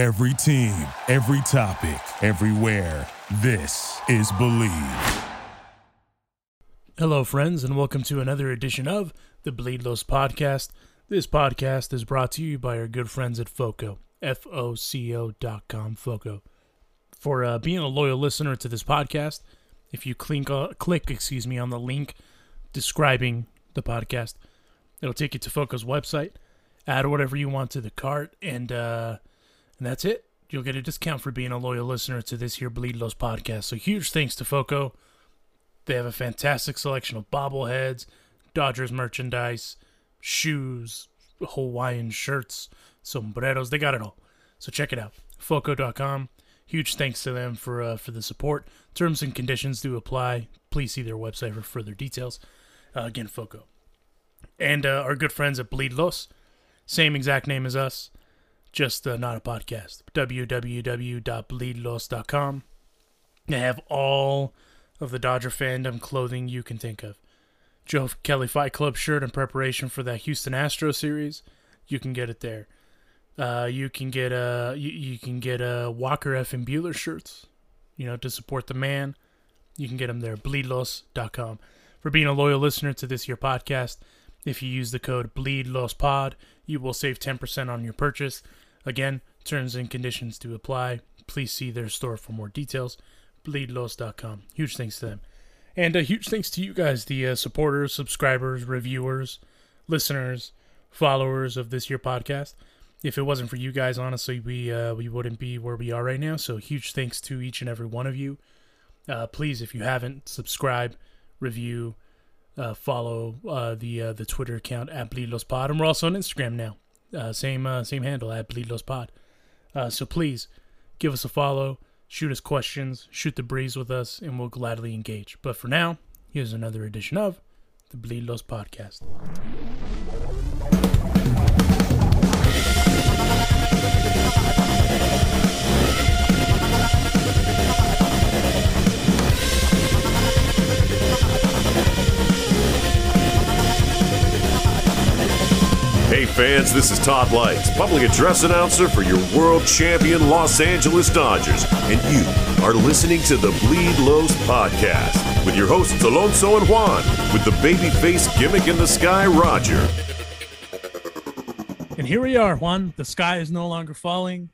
Every team, every topic, everywhere. This is Believe. Hello, friends, and welcome to another edition of the Bleed Los Podcast. This podcast is brought to you by our good friends at FOCO, F O C O dot com, FOCO. For uh, being a loyal listener to this podcast, if you click, uh, click excuse me, on the link describing the podcast, it'll take you to FOCO's website. Add whatever you want to the cart, and uh, and that's it. You'll get a discount for being a loyal listener to this here Bleed Los podcast. So huge thanks to FOCO. They have a fantastic selection of bobbleheads, Dodgers merchandise, shoes, Hawaiian shirts, sombreros. They got it all. So check it out. Foco.com. Huge thanks to them for uh, for the support. Terms and conditions do apply. Please see their website for further details. Uh, again, Foco. And uh, our good friends at Bleed Los. Same exact name as us just uh, not a podcast. www.bleedlos.com. They have all of the Dodger fandom clothing you can think of. Joe Kelly Fight Club shirt in preparation for that Houston Astro series. You can get it there. Uh, you can get a uh, you, you can get a uh, Walker F and Buehler shirts. You know to support the man. You can get them there. Bleedlos.com. For being a loyal listener to this year podcast, if you use the code BleedLosPod, you will save 10% on your purchase. Again, terms and conditions to apply. Please see their store for more details. Bleedlos.com. Huge thanks to them. And a huge thanks to you guys, the uh, supporters, subscribers, reviewers, listeners, followers of this year podcast. If it wasn't for you guys, honestly, we uh, we wouldn't be where we are right now. So huge thanks to each and every one of you. Uh, please, if you haven't, subscribe, review, uh, follow uh, the uh, the Twitter account at BleedLosPod, and we're also on Instagram now. Uh, same uh, same handle at BleedLosPod. Uh, so please give us a follow, shoot us questions, shoot the breeze with us, and we'll gladly engage. But for now, here's another edition of the Bleed Los Podcast. Hey fans, this is Todd Leitz, public address announcer for your world champion Los Angeles Dodgers, and you are listening to the Bleed Los podcast with your hosts Alonso and Juan, with the babyface gimmick in the sky, Roger. And here we are, Juan. The sky is no longer falling.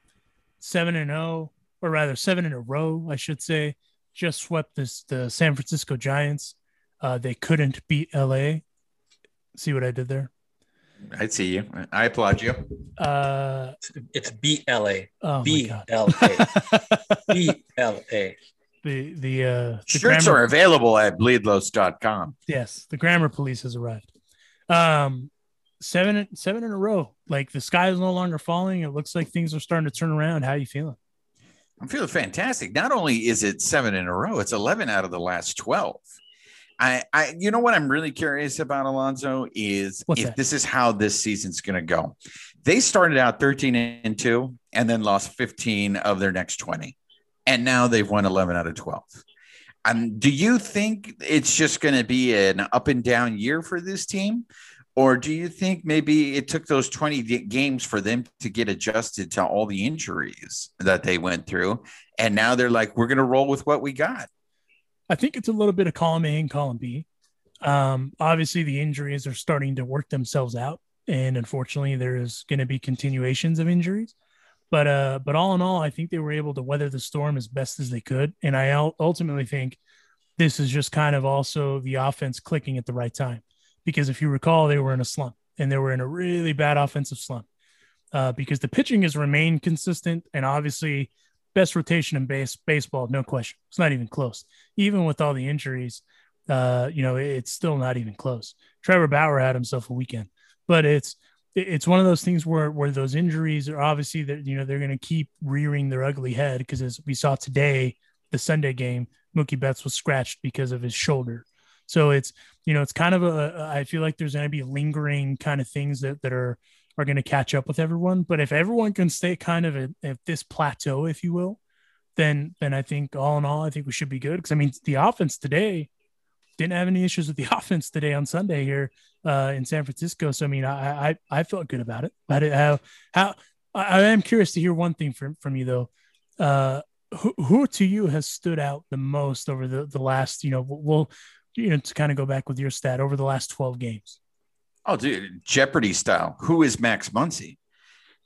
Seven and zero, oh, or rather seven in a row, I should say. Just swept this the San Francisco Giants. Uh, they couldn't beat LA. See what I did there? I see you. I applaud you. Uh, it's B L A. Oh B L A. B L A. The the uh the shirts grammar, are available at bleedlos.com. Yes, the grammar police has arrived. Um seven seven in a row. Like the sky is no longer falling. It looks like things are starting to turn around. How are you feeling? I'm feeling fantastic. Not only is it seven in a row, it's 11 out of the last 12. I, I, you know what I'm really curious about Alonso is What's if that? this is how this season's going to go. They started out 13 and two, and then lost 15 of their next 20, and now they've won 11 out of 12. Um, do you think it's just going to be an up and down year for this team? Or do you think maybe it took those 20 games for them to get adjusted to all the injuries that they went through? And now they're like, we're going to roll with what we got. I think it's a little bit of column A and column B. Um, obviously, the injuries are starting to work themselves out, and unfortunately, there's going to be continuations of injuries. But uh, but all in all, I think they were able to weather the storm as best as they could, and I ultimately think this is just kind of also the offense clicking at the right time, because if you recall, they were in a slump, and they were in a really bad offensive slump, uh, because the pitching has remained consistent, and obviously best rotation in base baseball, no question. It's not even close. Even with all the injuries, uh, you know, it's still not even close. Trevor Bauer had himself a weekend, but it's it's one of those things where where those injuries are obviously that you know they're going to keep rearing their ugly head because as we saw today, the Sunday game, Mookie Betts was scratched because of his shoulder. So it's you know it's kind of a I feel like there's going to be lingering kind of things that that are are going to catch up with everyone. But if everyone can stay kind of at, this plateau, if you will, then then I think all in all, I think we should be good. Because I mean, the offense today didn't have any issues with the offense today on Sunday here uh, in San Francisco. So I mean, I I, I felt good about it. But how how I, I am curious to hear one thing from from you though. Uh, who, who to you has stood out the most over the the last? You know, we'll you know to kind of go back with your stat over the last twelve games. Oh, dude, Jeopardy style. Who is Max Muncy?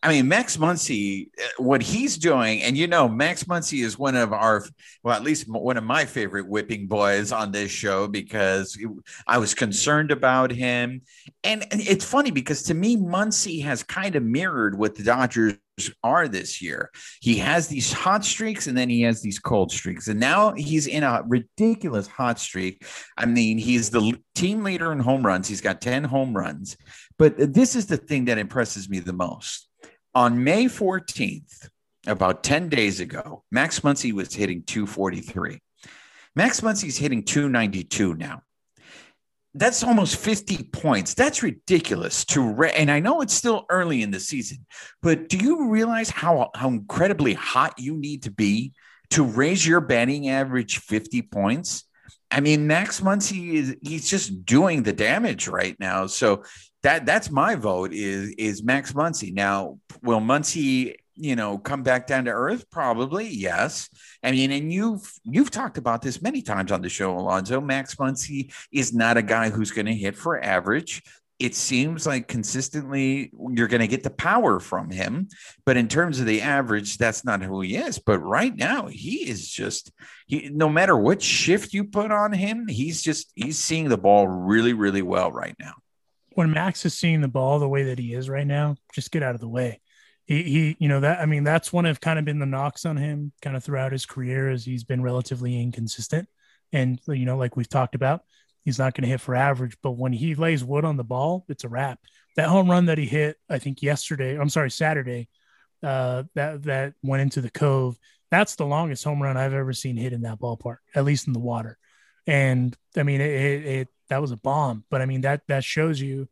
I mean, Max Muncy, uh, what he's doing, and you know, Max Muncy is one of our, well, at least one of my favorite whipping boys on this show because I was concerned about him. And, it's funny because to me, Muncy has kind of mirrored what the Dodgers are this year. He has these hot streaks and then he has these cold streaks. And now he's in a ridiculous hot streak. I mean, he's the team leader in home runs, he's got 10 home runs. But this is the thing that impresses me the most on May 14th, about 10 days ago, Max Muncy was hitting 243. Max Muncy's hitting 292 now. That's almost 50 points. That's ridiculous to re- and I know it's still early in the season, but do you realize how how incredibly hot you need to be to raise your batting average 50 points? I mean, Max Muncy is he's just doing the damage right now. So that that's my vote is is Max Muncy. Now, will Muncy, you know, come back down to earth? Probably, yes. I mean, and you've you've talked about this many times on the show, Alonso Max Muncy is not a guy who's going to hit for average. It seems like consistently you're going to get the power from him, but in terms of the average, that's not who he is. But right now, he is just he. No matter what shift you put on him, he's just he's seeing the ball really, really well right now when Max is seeing the ball the way that he is right now, just get out of the way. He, he, you know, that, I mean, that's one of kind of been the knocks on him kind of throughout his career as he's been relatively inconsistent. And, you know, like we've talked about, he's not going to hit for average, but when he lays wood on the ball, it's a wrap. That home run that he hit, I think yesterday, I'm sorry, Saturday, uh, that, that went into the cove. That's the longest home run I've ever seen hit in that ballpark, at least in the water. And I mean, it, it, it that was a bomb. But I mean, that that shows you,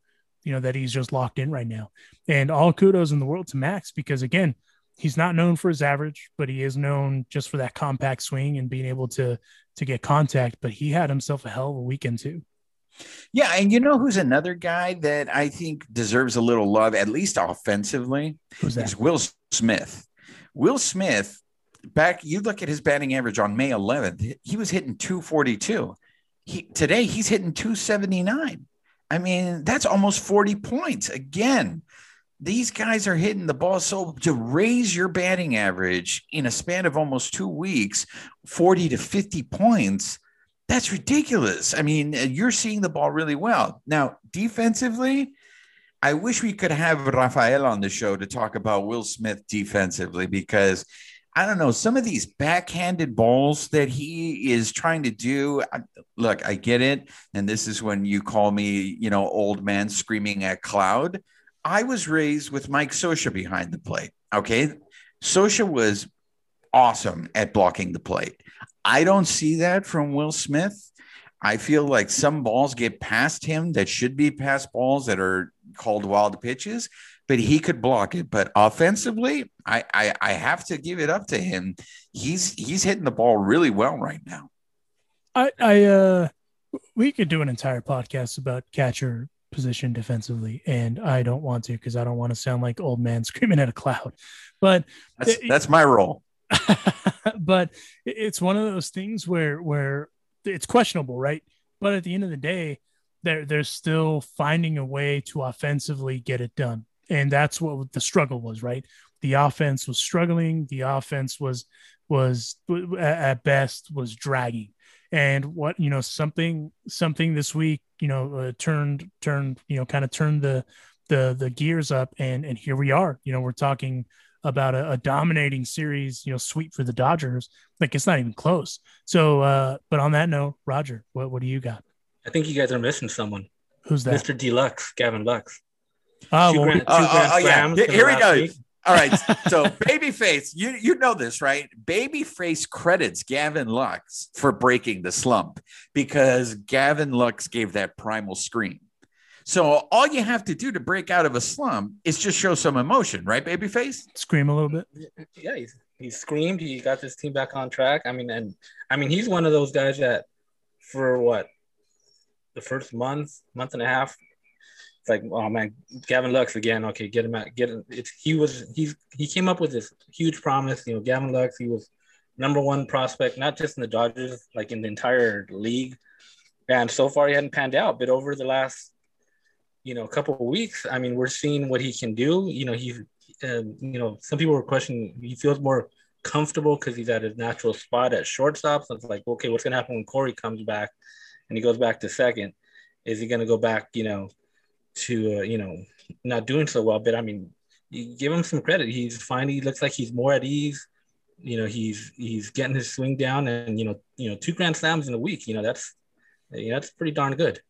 you know, that he's just locked in right now. And all kudos in the world to Max because again, he's not known for his average, but he is known just for that compact swing and being able to to get contact. But he had himself a hell of a weekend too. Yeah, and you know who's another guy that I think deserves a little love, at least offensively? Who's that? Is Will Smith. Will Smith, back you look at his batting average on May 11th, he was hitting 242 he today he's hitting 279. I mean, that's almost 40 points. Again, these guys are hitting the ball. So to raise your batting average in a span of almost two weeks, 40 to 50 points, that's ridiculous. I mean, uh, you're seeing the ball really well. Now, defensively, I wish we could have Rafael on the show to talk about Will Smith defensively because I don't know, some of these backhanded balls that he is trying to do. Look, I get it. And this is when you call me, you know, old man screaming at cloud. I was raised with Mike Scioscia behind the plate. Okay. Scioscia was awesome at blocking the plate. I don't see that from Will Smith. I feel like some balls get past him that should be past balls that are called wild pitches but he could block it. But offensively, I, I, I have to give it up to him. He's he's hitting the ball really well right now. I I uh we could do an entire podcast about catcher position defensively, and I don't want to because I don't want to sound like old man screaming at a cloud. But that's that's my role. but it's one of those things where where it's questionable, right? But at the end of the day, they're they're still finding a way to offensively get it done and that's what the struggle was right? The offense was struggling. The offense was was at best was dragging. And what you know something something this week you know uh, turned turned you know kind of turned the the the gears up and and here we are. You know we're talking about a, a, dominating series you know sweep for the dodgers. Like it's not even close. So uh but on that note roger what what do you got? I think you guys are missing someone. Who's that? Mr deluxe gavin lux Oh, well, grand, uh, uh, yeah. Here we go. Week. All right. So Babyface, you you know this, right? Babyface credits Gavin Lux for breaking the slump because Gavin Lux gave that primal scream. So all you have to do to break out of a slump is just show some emotion, right, Babyface? Scream a little bit. Yeah, he's he screamed. He got this team back on track. I mean, and I mean, he's one of those guys that for what the first month, month and a half, it's like, oh man, Gavin Lux again. Okay, get him out. Get him. It's he was he's he came up with this huge promise. You know, Gavin Lux. He was number one prospect, not just in the Dodgers, like in the entire league. And so far, he hadn't panned out. But over the last, you know, couple of weeks, I mean, we're seeing what he can do. You know, he's, uh, you know, some people were questioning. He feels more comfortable because he's at his natural spot at shortstop. So it's like, okay, what's gonna happen when Corey comes back, and he goes back to second? Is he gonna go back? You know, to uh, you know not doing so well. But I mean, give him some credit. He's finally looks like he's more at ease. You know, he's he's getting his swing down, and you know, you know, two grand slams in a week. You know, that's you know, that's pretty darn good.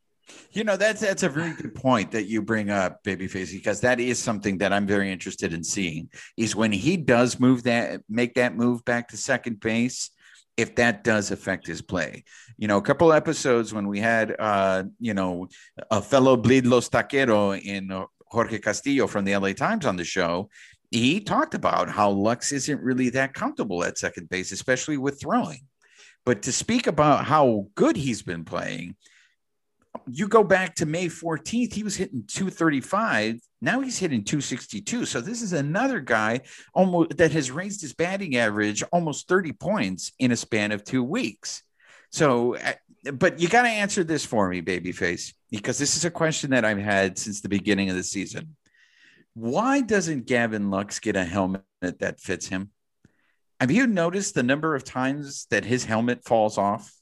You know, that's that's a very good point that you bring up, babyface, because that is something that I'm very interested in seeing. Is when he does move that, make that move back to second base, if that does affect his play. You know, a couple episodes when we had, uh, you know, a fellow bleed los taquero in uh, Jorge Castillo from the LA Times on the show, he talked about how Lux isn't really that comfortable at second base, especially with throwing. But to speak about how good he's been playing, you go back to May 14th, he was hitting 235. Now he's hitting 262. So this is another guy almost that has raised his batting average almost 30 points in a span of two weeks. So, uh, but you got to answer this for me, babyface, because this is a question that I've had since the beginning of the season. Why doesn't Gavin Lux get a helmet that fits him? Have you noticed the number of times that his helmet falls off?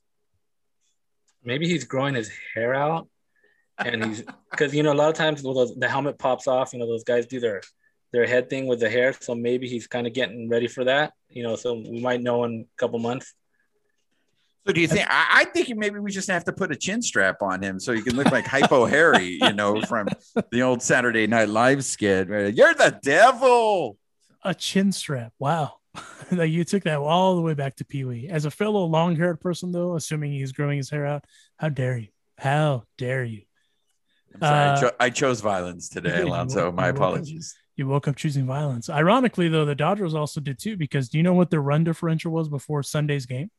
Maybe he's growing his hair out and he's because you know a lot of times those, the helmet pops off you know those guys do their their head thing with the hair. So maybe he's kind of getting ready for that you know so we might know in a couple months. So do you think I, I think maybe we just have to put a chin strap on him so he can look like hypo harry you know from the old saturday night live skit you're the devil. A chin strap. Wow that you took that all the way back to Pee Wee. As a fellow long haired person, though, assuming he's growing his hair out, how dare you? How dare you? Sorry, uh, I, cho- I, chose violence today, Alonso. My apologies. you woke up choosing violence. Ironically, though, the Dodgers also did too, because do you know what the run differential was before Sunday's game?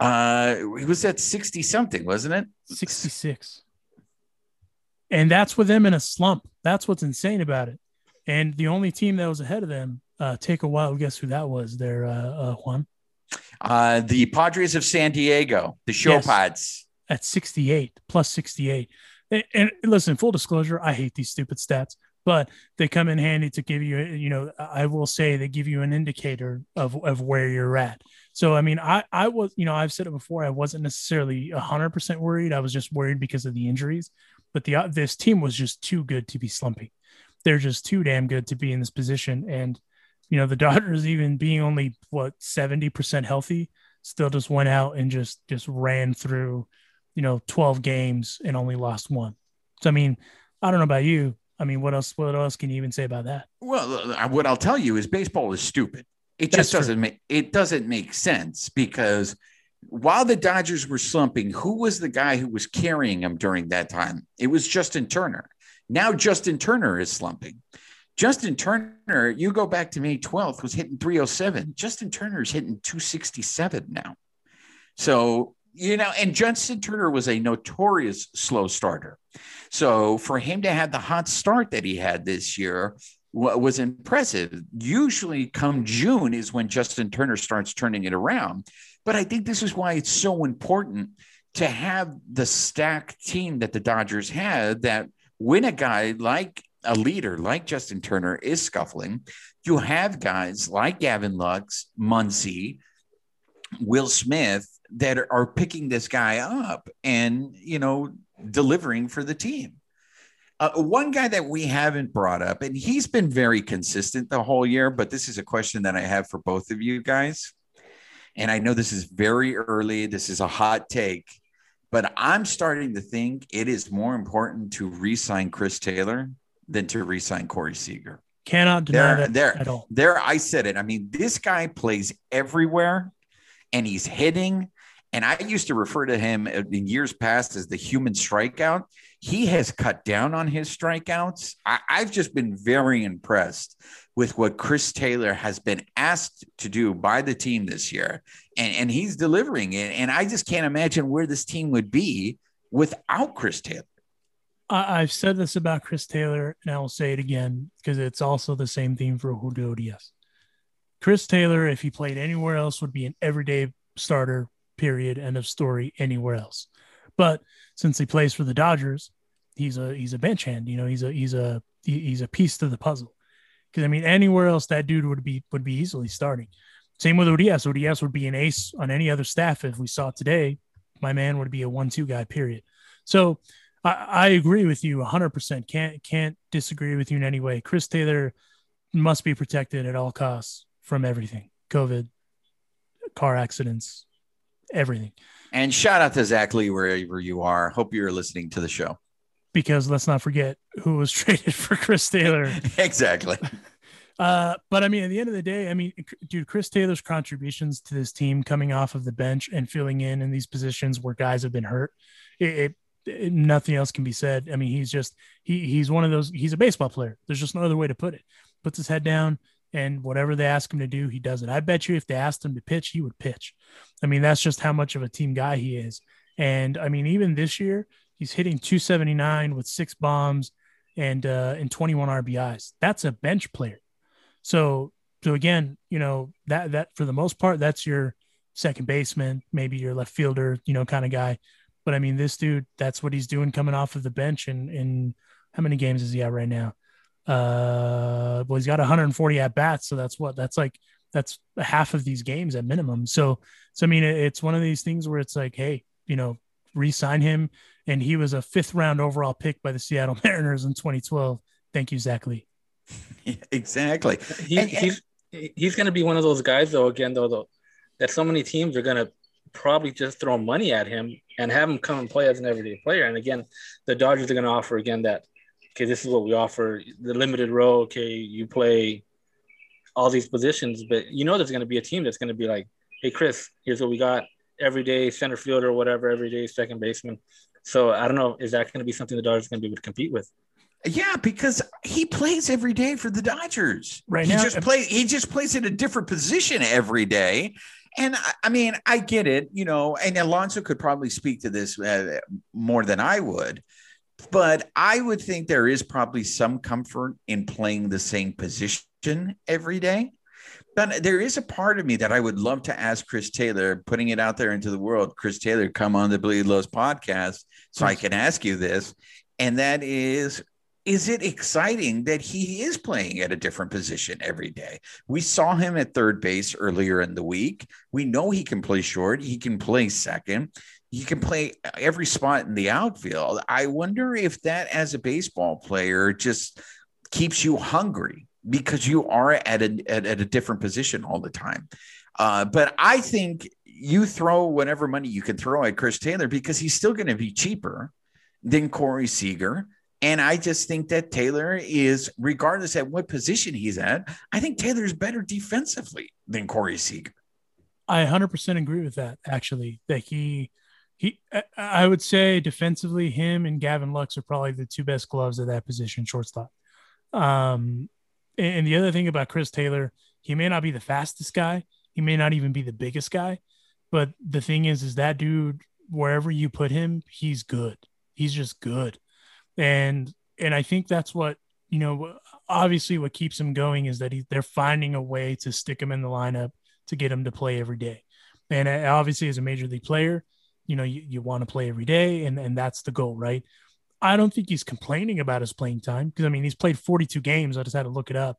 Uh, it was at 60 something, wasn't it? 66. And that's with them in a slump. That's what's insane about it. And the only team that was ahead of them uh, take a wild guess who that was there, uh, uh, Juan? Uh, the Padres of San Diego, the Show yes, Pods. At 68, plus 68. And, and, listen, full disclosure, I hate these stupid stats, but they come in handy to give you, you know, I will say they give you an indicator of, of where you're at. So, I mean, I, I was, you know, I've said it before, I wasn't necessarily 100% worried. I was just worried because of the injuries, but the this team was just too good to be slumpy. They're just too damn good to be in this position. And, you know the Dodgers even being only what 70% healthy still just went out and just just ran through you know 12 games and only lost one. So I mean, I don't know about you. I mean, what else what else can you even say about that? Well, uh, what I'll tell you is baseball is stupid. It just doesn't make it doesn't make sense because while the Dodgers were slumping, who was the guy who was carrying them during that time? It was Justin Turner. Now Justin Turner is slumping. Justin Turner, you go back to May 12th, was hitting 307. Justin Turner's hitting 267 now. So, you know, and Justin Turner was a notorious slow starter. So for him to have the hot start that he had this year was impressive. Usually, come June is when Justin Turner starts turning it around. But I think this is why it's so important to have the stacked team that the Dodgers had that when a guy like a leader like Justin Turner is scuffling, you have guys like Gavin Lux, Muncy, Will Smith that are picking this guy up and, you know, delivering for the team. Uh, one guy that we haven't brought up, and he's been very consistent the whole year, but this is a question that I have for both of you guys. And I know this is very early, this is a hot take, but I'm starting to think it is more important to re sign Chris Taylor than to re-sign Corey Seager. Cannot deny there, that there, at all. There, I said it. I mean, this guy plays everywhere, and he's hitting. And I used to refer to him in years past as the human strikeout. He has cut down on his strikeouts. I, I've just been very impressed with what Chris Taylor has been asked to do by the team this year. And, and he's delivering it. And I just can't imagine where this team would be without Chris Taylor. I, I've said this about Chris Taylor, and I will say it again because it's also the same theme for Julio Urías. Chris Taylor, if he played anywhere else, would be an everyday starter. Period. End of story. Anywhere else, but since he plays for the Dodgers, he's a he's a bench hand. You know, he's a he's a he's a piece to the puzzle. Because I mean, anywhere else that dude would be would be easily starting. Same with Urías. Urías would be an ace on any other staff if we saw today. My man would be a one-two guy. Period. So I, I agree with you 100%. Can't can't disagree with you in any way. Chris Taylor must be protected at all costs from everything. COVID, car accidents, everything. And shout out to Zach Lee wherever you are. Hope you're listening to the show. Because let's not forget who was traded for Chris Taylor. exactly. Uh, but I mean, at the end of the day, I mean, dude, Chris Taylor's contributions to this team coming off of the bench and filling in in these positions where guys have been hurt, it, it, nothing else can be said. I mean, he's just he he's one of those. He's a baseball player. There's just no other way to put it. Puts his head down, and whatever they ask him to do, he does it. I bet you if they asked him to pitch, he would pitch. I mean, that's just how much of a team guy he is. And I mean, even this year, he's hitting 279 with six bombs and uh, and 21 RBIs. That's a bench player. So so again, you know that that for the most part, that's your second baseman, maybe your left fielder, you know, kind of guy. But I mean, this dude, that's what he's doing coming off of the bench. And in how many games is he at right now? Uh, well, he's got 140 at bats, so that's what that's like. That's half of these games at minimum. So, so I mean, it's one of these things where it's like, hey, you know, re-sign him, and he was a fifth round overall pick by the Seattle Mariners in 2012. Thank you, Zach Lee. Exactly. He, and, he's he's going to be one of those guys, though. Again, though, though, that so many teams are going to probably just throw money at him and have him come and play as an everyday player. And again, the Dodgers are going to offer again that okay, this is what we offer the limited role. Okay, you play all these positions, but you know there's going to be a team that's going to be like, hey, Chris, here's what we got everyday center fielder, whatever, everyday second baseman. So I don't know, is that going to be something the Dodgers are going to be able to compete with? Yeah, because he plays every day for the Dodgers. Right he now, just uh, play he just plays in a different position every day. And I, I mean, I get it, you know, and Alonso could probably speak to this uh, more than I would. But I would think there is probably some comfort in playing the same position every day. But there is a part of me that I would love to ask Chris Taylor, putting it out there into the world. Chris Taylor, come on the Bleed Los podcast so I can ask you this. And that is, is it exciting that he is playing at a different position every day? We saw him at third base earlier in the week. We know he can play short, he can play second he can play every spot in the outfield. I wonder if that, as a baseball player, just keeps you hungry because you are at a, at, at a different position all the time. Uh, but I think you throw whatever money you can throw at Chris Taylor because he's still going to be cheaper than Corey Seager. And I just think that Taylor is, regardless at what position he's at, I think Taylor's better defensively than Corey Seager. I 100% agree with that, actually, that he he I would say defensively, him and Gavin Lux are probably the two best gloves at that position, shortstop. Um, and the other thing about Chris Taylor, he may not be the fastest guy, he may not even be the biggest guy, but the thing is, is that dude, wherever you put him, he's good. He's just good, and and I think that's what you know. Obviously, what keeps him going is that he, they're finding a way to stick him in the lineup to get him to play every day. And uh, obviously, as a major league player, you know you, you want to play every day and and that's the goal right i don't think he's complaining about his playing time because i mean he's played 42 games i just had to look it up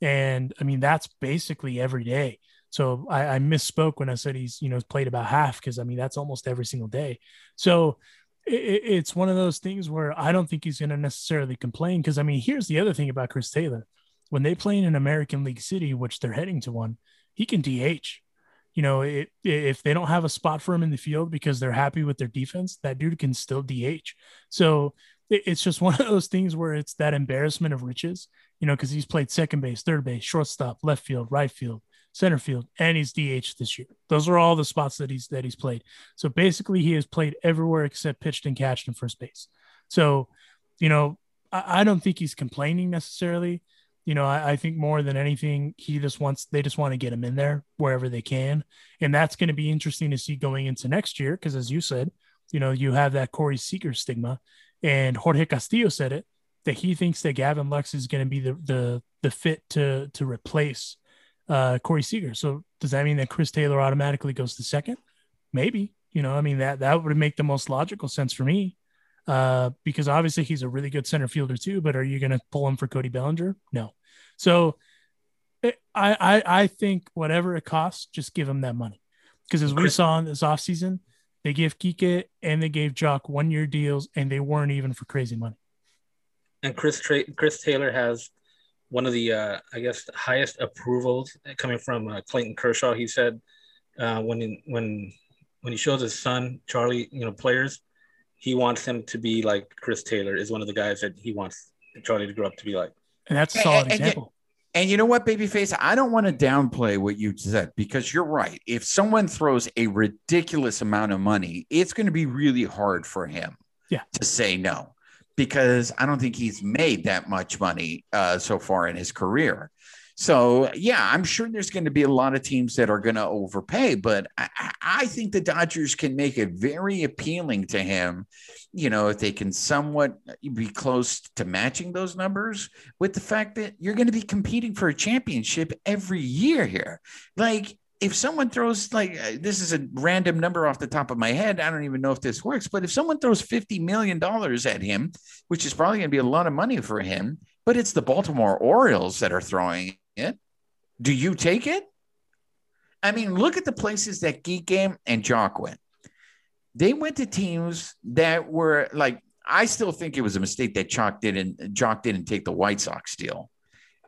and i mean that's basically every day so i, I misspoke when i said he's you know played about half because i mean that's almost every single day so it, it's one of those things where i don't think he's going to necessarily complain because i mean here's the other thing about chris taylor. When they play in an american league city which they're heading to one he can dh you know, it, if they don't have a spot for him in the field because they're happy with their defense, that dude can still DH. So it, it's just one of those things where it's that embarrassment of riches, you know, because he's played second base, third base, shortstop, left field, right field, center field, and he's DH this year. Those are all the spots that he's that he's played. So basically, he has played everywhere except pitched and catched in first base. So, you know, I, I don't think he's complaining necessarily you know, I, I, think more than anything, he just wants they just want to get him in there wherever they can, and that's going to be interesting to see going into next year because, as you said, you know, you have that Corey Seager stigma, And Jorge Castillo said it that he thinks that Gavin Lux is going to be the the the fit to to replace uh, Corey Seager. So does that mean that Chris Taylor automatically goes to second? Maybe. You know, I mean that that would make the most logical sense for me. Uh, because obviously he's a really good center fielder too. But are you going to pull him for Cody Bellinger? No. So it, I, I I think whatever it costs, just give him that money. Because as we saw in this offseason, they gave Kike and they gave Joc one year deals, and they weren't even for crazy money. And Chris Tra- Chris Taylor has one of the uh, I guess highest approvals coming from uh, Clayton Kershaw. He said uh, when he, when when he shows his son Charlie, you know, players, he wants him to be like Chris Taylor. Is one of the guys that he wants Charlie to grow up to be like. And that's a solid And- and example. And you know what, babyface? I don't want to downplay what you said because you're right. If someone throws a ridiculous amount of money, it's going to be really hard for him Yeah. to say no because I don't think he's made that much money uh, so far in his career. So, yeah, I'm sure there's going to be a lot of teams that are going to overpay, but I, I- think the Dodgers can make it very appealing to him. You know, if they can somewhat be close to matching those numbers with the fact that you're going to be competing for a championship every year here. Like, if someone throws like uh, this is a random number off the top of my head, I don't even know if this works, but if someone throws $50 million at him, which is probably going to be a lot of money for him, but it's the Baltimore Orioles that are throwing it, do you take it? I mean, look at the places that Geek Game and Joc went. They went to teams that were like, I still think it was a mistake that Joc didn't Joc didn't take the White Sox deal.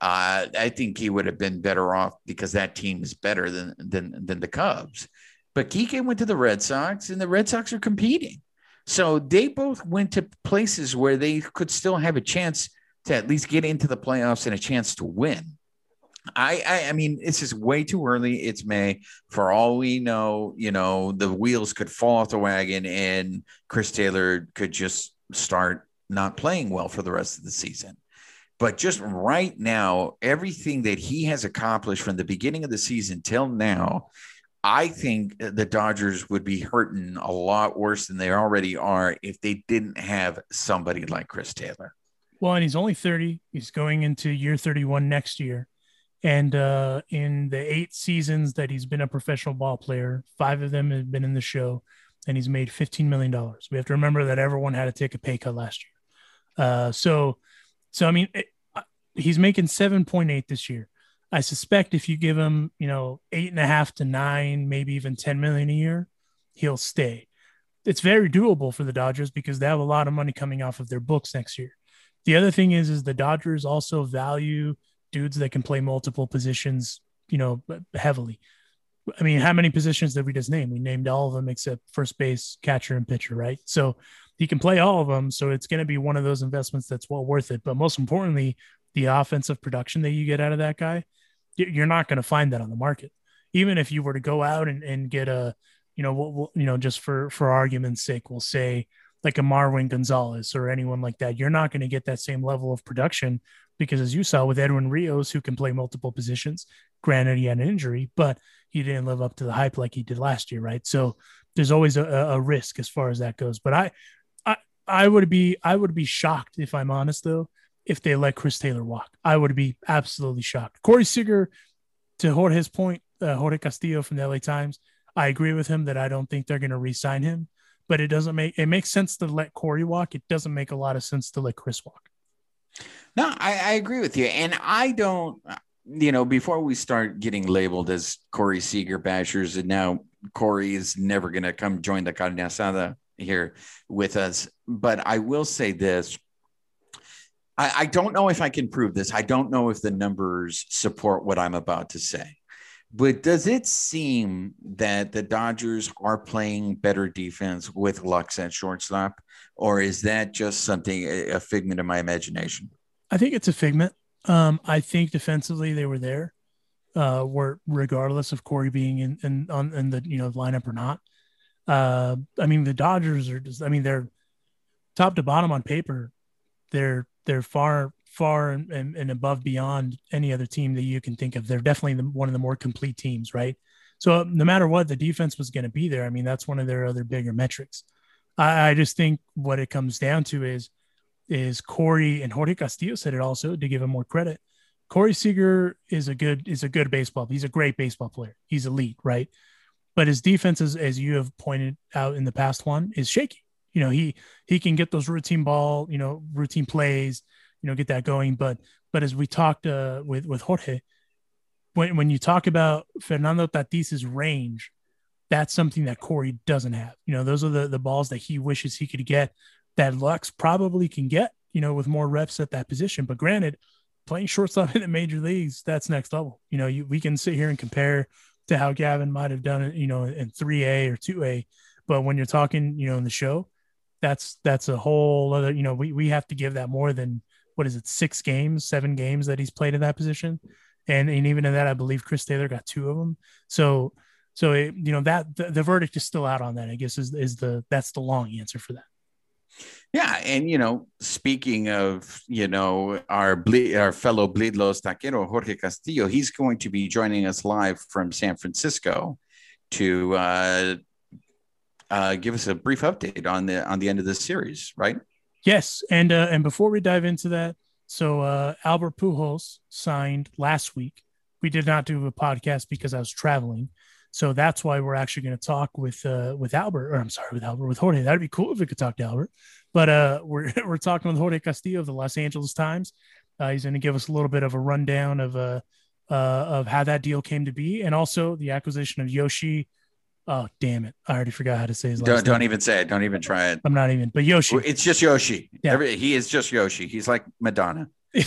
Uh, I think he would have been better off because that team is better than than than the Cubs. But Kike went to the Red Sox, and the Red Sox are competing. So they both went to places where they could still have a chance to at least get into the playoffs and a chance to win. I, I I mean, this is way too early. It's May. For all we know, you know, the wheels could fall off the wagon and Chris Taylor could just start not playing well for the rest of the season. But just right now, everything that he has accomplished from the beginning of the season till now, I think the Dodgers would be hurting a lot worse than they already are if they didn't have somebody like Chris Taylor. Well, and he's only 30. He's going into year 31 next year. And uh, in the eight seasons that he's been a professional ball player, five of them have been in the show, and he's made $15 million. We have to remember that everyone had to take a pay cut last year. Uh, so, so I mean, it, uh, he's making 7.8 this year. I suspect if you give him, you know, eight and a half to nine, maybe even 10 million a year, he'll stay. It's very doable for the Dodgers because they have a lot of money coming off of their books next year. The other thing is, is the Dodgers also value dudes that can play multiple positions, you know, heavily. I mean, how many positions did we just name? We named all of them except first base, catcher, and pitcher, right? So he can play all of them. So it's going to be one of those investments that's well worth it. But most importantly, the offensive production that you get out of that guy, you're not going to find that on the market. Even if you were to go out and, and get a, you know, we'll, you know, just for for argument's sake, we'll say like a Marwin Gonzalez or anyone like that, you're not going to get that same level of production because, as you saw with Edwin Rios, who can play multiple positions, granted he had an injury, but he didn't live up to the hype like he did last year, right? So there's always a, a risk as far as that goes. But I, I, would be, I would be shocked if I'm honest though, if they let Chris Taylor walk. I would be absolutely shocked. Corey Seager, to Jorge's point, uh, Jorge Castillo from the LA Times, I agree with him that I don't think they're going to re-sign him. But it doesn't make it makes sense to let Corey walk. It doesn't make a lot of sense to let Chris walk. No, I, I agree with you. And I don't, you know, before we start getting labeled as Corey Seager bashers, and now Corey is never going to come join the carne asada here with us. But I will say this. I, I don't know if I can prove this. I don't know if the numbers support what I'm about to say. But does it seem that the Dodgers are playing better defense with Lux at shortstop, or is that just something a figment of my imagination? I think it's a figment. Um, I think defensively they were there, uh, were regardless of Corey being in, in on in the you know lineup or not. Uh, I mean the Dodgers are just. I mean they're top to bottom on paper. They're they're far far and, and, above beyond any other team that you can think of. They're definitely the, one of the more complete teams, right? So no matter what, the defense was going to be there. I mean that's one of their other bigger metrics. I, I just think what it comes down to is is Corey and Jorge Castillo said it also to give him more credit. Corey Seager is a good is a good baseball. He's a great baseball player. He's elite, right? But his defense, is, as you have pointed out in the past one, is shaky. You know, he he can get those routine ball, you know, routine plays, you know, get that going. But but as we talked uh, with with Jorge, when when you talk about Fernando Tatis's range, that's something that Corey doesn't have. You know, those are the the balls that he wishes he could get that Lux probably can get. You know, with more reps at that position. But granted, playing shortstop in the major leagues, that's next level. You know, you, we can sit here and compare to how Gavin might have done it, you know, in 3A or 2A. But when you're talking, you know, in the show, that's that's a whole other, you know, we, we have to give that more than what is it, six games, seven games that he's played in that position. And, and even in that, I believe Chris Taylor got two of them. So, so it, you know, that the, the verdict is still out on that, I guess is, is the, that's the long answer for that. Yeah, and you know, speaking of you know our ble- our fellow Bleedlos taquero Jorge Castillo, he's going to be joining us live from San Francisco to uh, uh, give us a brief update on the on the end of this series, right? Yes, and uh, and before we dive into that, so uh, Albert Pujols signed last week. We did not do a podcast because I was traveling, so that's why we're actually going to talk with uh, with Albert, or I'm sorry, with Albert, with Jorge. That'd be cool if we could talk to Albert. But uh, we're we're talking with Jorge Castillo of the Los Angeles Times. Uh, he's going to give us a little bit of a rundown of uh, uh, of how that deal came to be, and also the acquisition of Yoshi. Oh damn it! I already forgot how to say his last Don't name. don't even say it. Don't even try it. I'm not even. But Yoshi, It's just Yoshi. Yeah. Every, he is just Yoshi. He's like Madonna.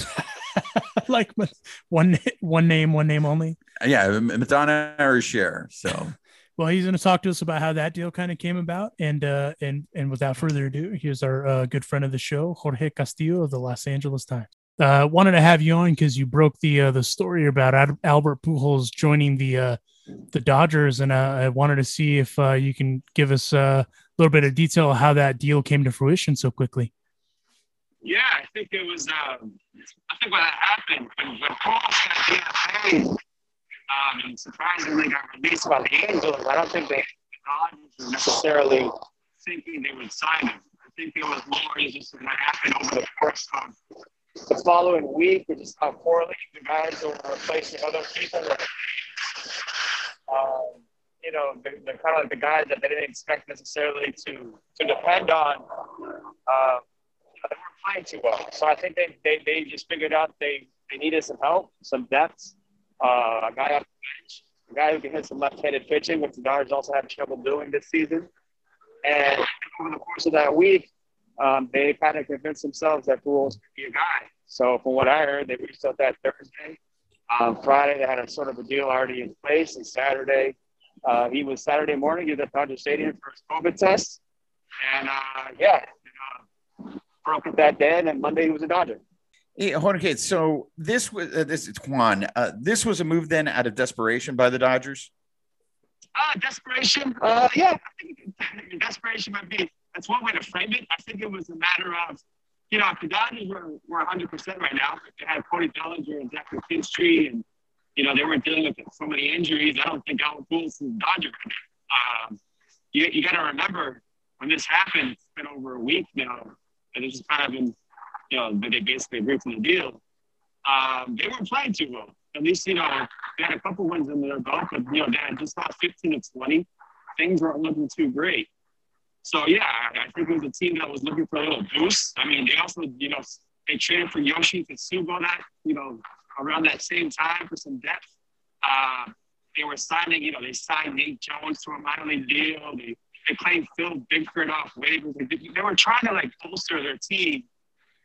like one one name, one name only. Yeah, Madonna or Cher. So Well, he's going to talk to us about how that deal kind of came about, and uh, and and without further ado, here's our uh, good friend of the show, Jorge Castillo of the Los Angeles Times. Uh, wanted to have you on because you broke the uh, the story about Ad- Albert Pujols joining the uh, the Dodgers, and uh, I wanted to see if uh, you can give us uh, a little bit of detail how that deal came to fruition so quickly. Yeah, I think it was. Um, I think what happened when, when Paul got DFA, um, and surprisingly got released by the Angels. I don't think they the Dodgers were necessarily thinking they would sign him. I think it was more just going to happen over the course of the following week, which is how poorly the guys were replacing other people. Um, you know, the, kind of like the guys that they didn't expect necessarily to to depend on. Uh, playing too well. So I think they, they, they just figured out they, they needed some help, some depth, uh, a guy off the bench, a guy who can hit some left-handed pitching, which the Dodgers also had trouble doing this season. And over the course of that week, um, they kind of convinced themselves that Pujols could be a guy. So from what I heard, they reached out that Thursday. Um, Friday, they had a sort of a deal already in place. And Saturday, uh, he was Saturday morning, at Dodger Stadium for his COVID test. And uh, yeah, know, that day, and Monday he was a Dodger. Yeah, Jorge. So this was uh, this is Juan. Uh, this was a move then out of desperation by the Dodgers. Uh, desperation. Uh, yeah, I think desperation might be that's one way to frame it. I think it was a matter of, you know, if the Dodgers were, were 100 percent right now, they had Cody Bellinger and Zach McKinstry, and you know they weren't dealing with so many injuries, I don't think Albert Pujols is a Dodger. Um, you you got to remember when this happened. It's been over a week now, and it's just kind of been, you know, they basically agreed to the deal. Um, they weren't playing too well. At least, you know, they had a couple wins in their belt, but you know, they had just lost 15 to 20. Things weren't looking too great. So yeah, I, think it was a team that was looking for a little boost. I mean, they also, you know, they traded for Yoshi Tsutsugo that, you know, around that same time for some depth. Uh, they were signing, you know, they signed Nate Jones to a minor league deal. They they claimed Phil Bickford off waivers. They, they were trying to like bolster their team,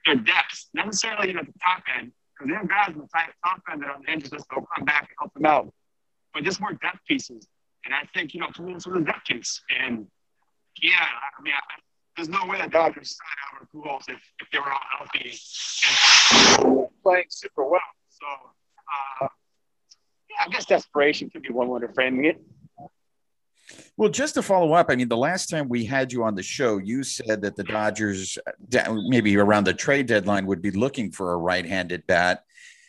their depth, not necessarily know the top end, because they have guys in the top end that are on the edge just they'll come back and help them out, but just more depth pieces. And I think you know Pujols was a depth piece. And yeah, I mean, I, there's no way the Dodgers sign Albert Pujols if, if they were all healthy and playing super well. So uh, yeah, I guess desperation could be one way of framing it. Well, just to follow up, I mean, the last time we had you on the show, you said that the Dodgers, maybe around the trade deadline, would be looking for a right-handed bat.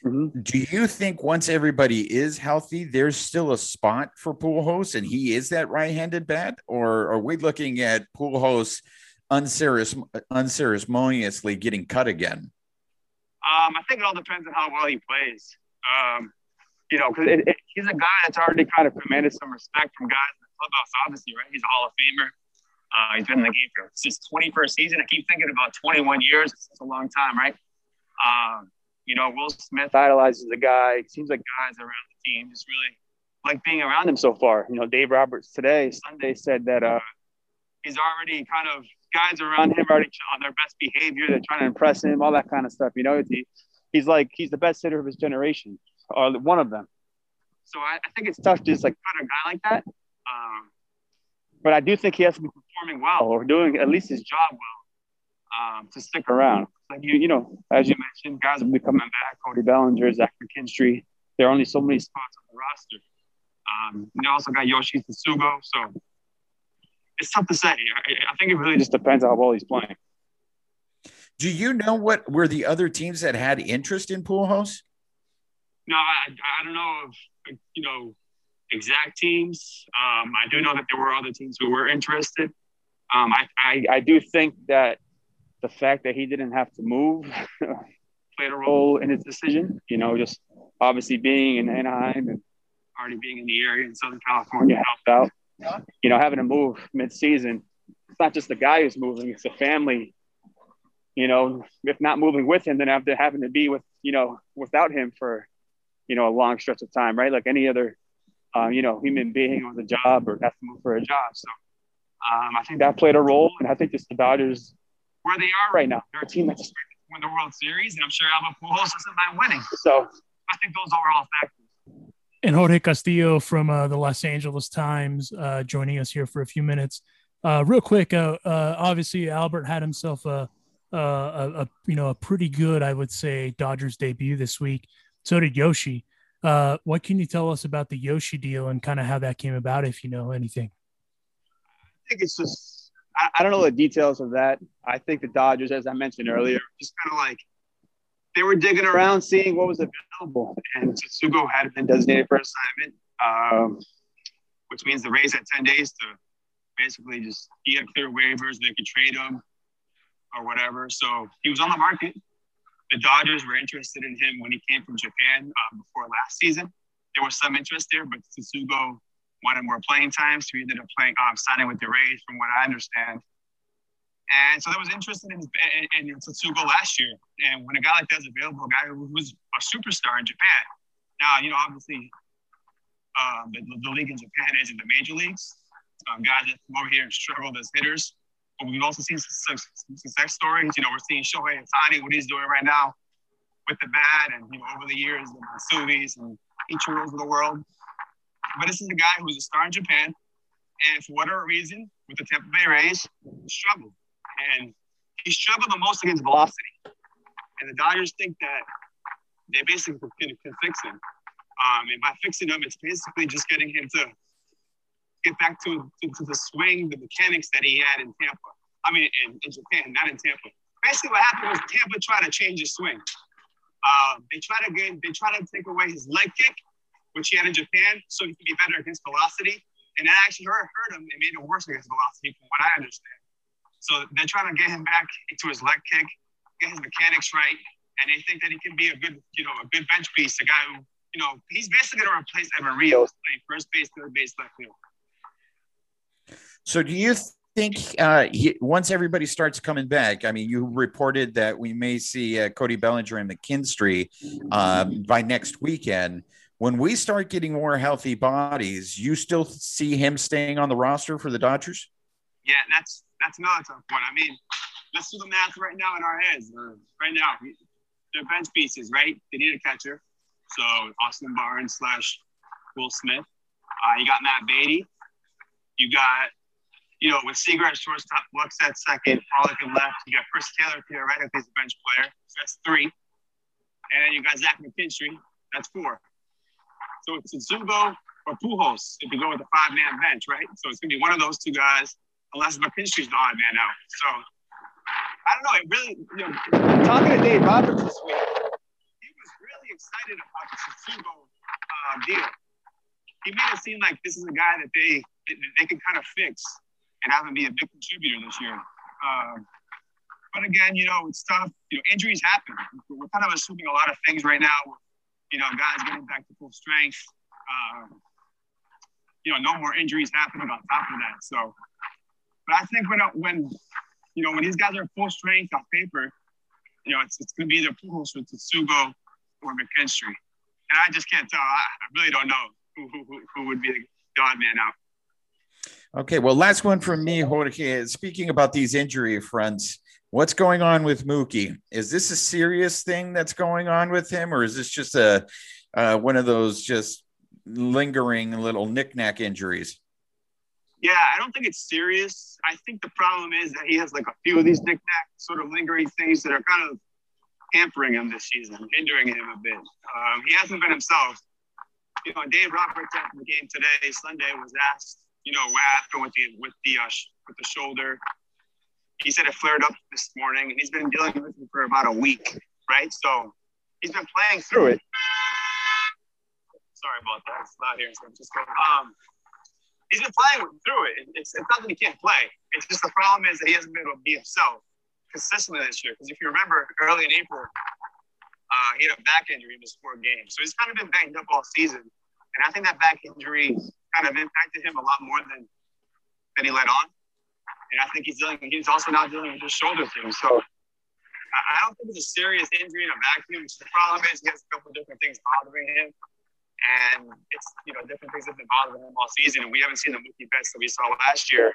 Mm-hmm. Do you think once everybody is healthy, there's still a spot for Pujols and he is that right-handed bat, or are we looking at Pujols uncerious, unceremoniously getting cut again? Um, I think it all depends on how well he plays. Um, you know, because he's a guy that's already kind of commanded some respect from guys in the clubhouse, obviously, right? He's a Hall of Famer. Uh, he's been in the game for his 21st season. I keep thinking about 21 years. It's a long time, right? Um, you know, Will Smith idolizes the guy. Seems like guys around the team just really like being around him so far. You know, Dave Roberts today, Sunday, said that uh, he's already kind of guys around him already on their best behavior. They're trying to impress him, all that kind of stuff. You know, he, he's like he's the best hitter of his generation, or one of them. So I, I think it's tough to just like cut a guy like that. Um, but I do think he has to be performing well or doing at least his job well um, to stick around. Like you, you know, as you mentioned, guys will be coming back. Cody Bellinger, Zach McKinstry. There are only so many spots on the roster. Um, you also got Yoshi Tsutsugo. So it's tough to say. I, I think it really just depends on how well he's playing. Do you know what were the other teams that had interest in Pujols? No, I, I don't know if you know exact teams. Um, I do know that there were other teams who were interested. Um, I, I, I do think that the fact that he didn't have to move played a role in his decision. You know, just obviously being in Anaheim and already being in the area in Southern California helped out. You know, having to move mid-season, it's not just the guy who's moving; it's the family. You know, if not moving with him, then after having to be with you know without him for you know a long stretch of time, right? Like any other uh, you know human being on the job or has to move for a job. So um, I think that played a role, and I think just the Dodgers where they are right now. They're a team that's win the World Series, and I'm sure Albert Pujols doesn't mind winning. So I think those are all factors. And Jorge Castillo from uh, the Los Angeles Times uh, joining us here for a few minutes. Uh, real quick, uh, uh, obviously Albert had himself a, a, a, you know a pretty good, I would say, Dodgers debut this week. So did Yoshi. Uh, what can you tell us about the Yoshi deal and kind of how that came about, if you know anything? I think it's just I, I don't know the details of that. I think the Dodgers, as I mentioned earlier, just kind of like they were digging around, seeing what was available, and Tsutsugo had been designated for assignment, um, which means the Rays had ten days to basically just he had clear waivers. They could trade him or whatever. So he was on the market. The Dodgers were interested in him when he came from Japan uh, before last season. There was some interest there, but Tsutsugo wanted more playing time, so he ended up playing, um, signing with the Rays, from what I understand. And so there was interest in, in, in last year. And when a guy like that's available, a guy who was a superstar in Japan, now, you know, obviously um, the, the, league in Japan is in the major leagues. Um, guys that come over here and struggled as hitters. But we've also seen some, success stories. You know, we're seeing Shohei Ohtani, what he's doing right now with the bat, and, you know, over the years, the Matsuis and Ichiros of the world. But this is a guy who's a star in Japan, and for whatever reason, with the Tampa Bay Rays, struggled. And he struggled the most against velocity. And the Dodgers think that they basically can, can fix him. Um, and by fixing him, it's basically just getting him to get back to, to, to, the swing, the mechanics that he had in Tampa. I mean, in, in Japan, not in Tampa. Basically, what happened was Tampa tried to change his swing. Uh, they tried to get, they tried to take away his leg kick which he had in Japan, so he could be better against velocity. And that actually hurt, hurt him and made it worse against velocity, from what I understand. So they're trying to get him back into his leg kick, get his mechanics right, and they think that he can be a good, you know, a good bench piece, a guy who, you know, he's basically going to replace Edwin Rios playing first base, third base, left field. So do you think uh, he, once everybody starts coming back, I mean, you reported that we may see uh, Cody Bellinger and McKinstry uh, by next weekend when we start getting more healthy bodies, you still see him staying on the roster for the Dodgers? Yeah, that's that's another tough one. I mean, let's do the math right now in our heads. Right now, they're bench pieces, right? They need a catcher. So Austin Barnes slash Will Smith. Uh, you got Matt Beaty. You got, you know, with Seager at shortstop, Lux at second, Pollock at left. You got Chris Taylor theoretically as a bench player. So that's three. And then you got Zach McKinstry. That's four. So it's Tsutsugo or Pujols if you go with a five man bench, right? So it's going to be one of those two guys, unless McKinstry's the odd man out. So I don't know. It really, you know, talking to Dave Roberts this week, he was really excited about the Tsutsugo uh, deal. He made it seem like this is a guy that they they can kind of fix and have him be a big contributor this year. Um, but again, you know, it's tough. You know, injuries happen. We're kind of assuming a lot of things right now. You know, guys getting back to full strength. Um, you know, no more injuries happening on top of that. So, but I think when when you know when these guys are full strength on paper, you know, it's, it's going to be either Pujols with Tsutsugo or McKinstry. And I just can't tell. I, I really don't know who, who, who would be the odd man out. Okay, well, last one from me, Jorge. Speaking about these injury fronts, what's going on with Mookie? Is this a serious thing that's going on with him, or is this just a uh, one of those just lingering little knickknack injuries? Yeah, I don't think it's serious. I think the problem is that he has like a few of these knickknack sort of lingering things that are kind of hampering him this season, hindering him a bit. Um, he hasn't been himself. You know, Dave Roberts after the game today, Sunday, was asked, you know, what happened with the with the uh, with the shoulder. He said it flared up this morning, and he's been dealing with it for about a week, right? So he's been playing through it. Sorry about that. It's loud here in San Francisco. Um, he's been playing through it. It's, it's not that he can't play. It's just the problem is that he hasn't been able to be himself consistently this year. Because if you remember, early in April, uh, he had a back injury in his four games. So he's kind of been banged up all season. And I think that back injury kind of impacted him a lot more than, than he let on. And I think he's dealing, he's also now dealing with his shoulder thing. So I don't think it's a serious injury in a vacuum. The problem is he has a couple different things bothering him. And it's, you know, different things have been bothering him all season. And we haven't seen the Mookie Betts that we saw last year,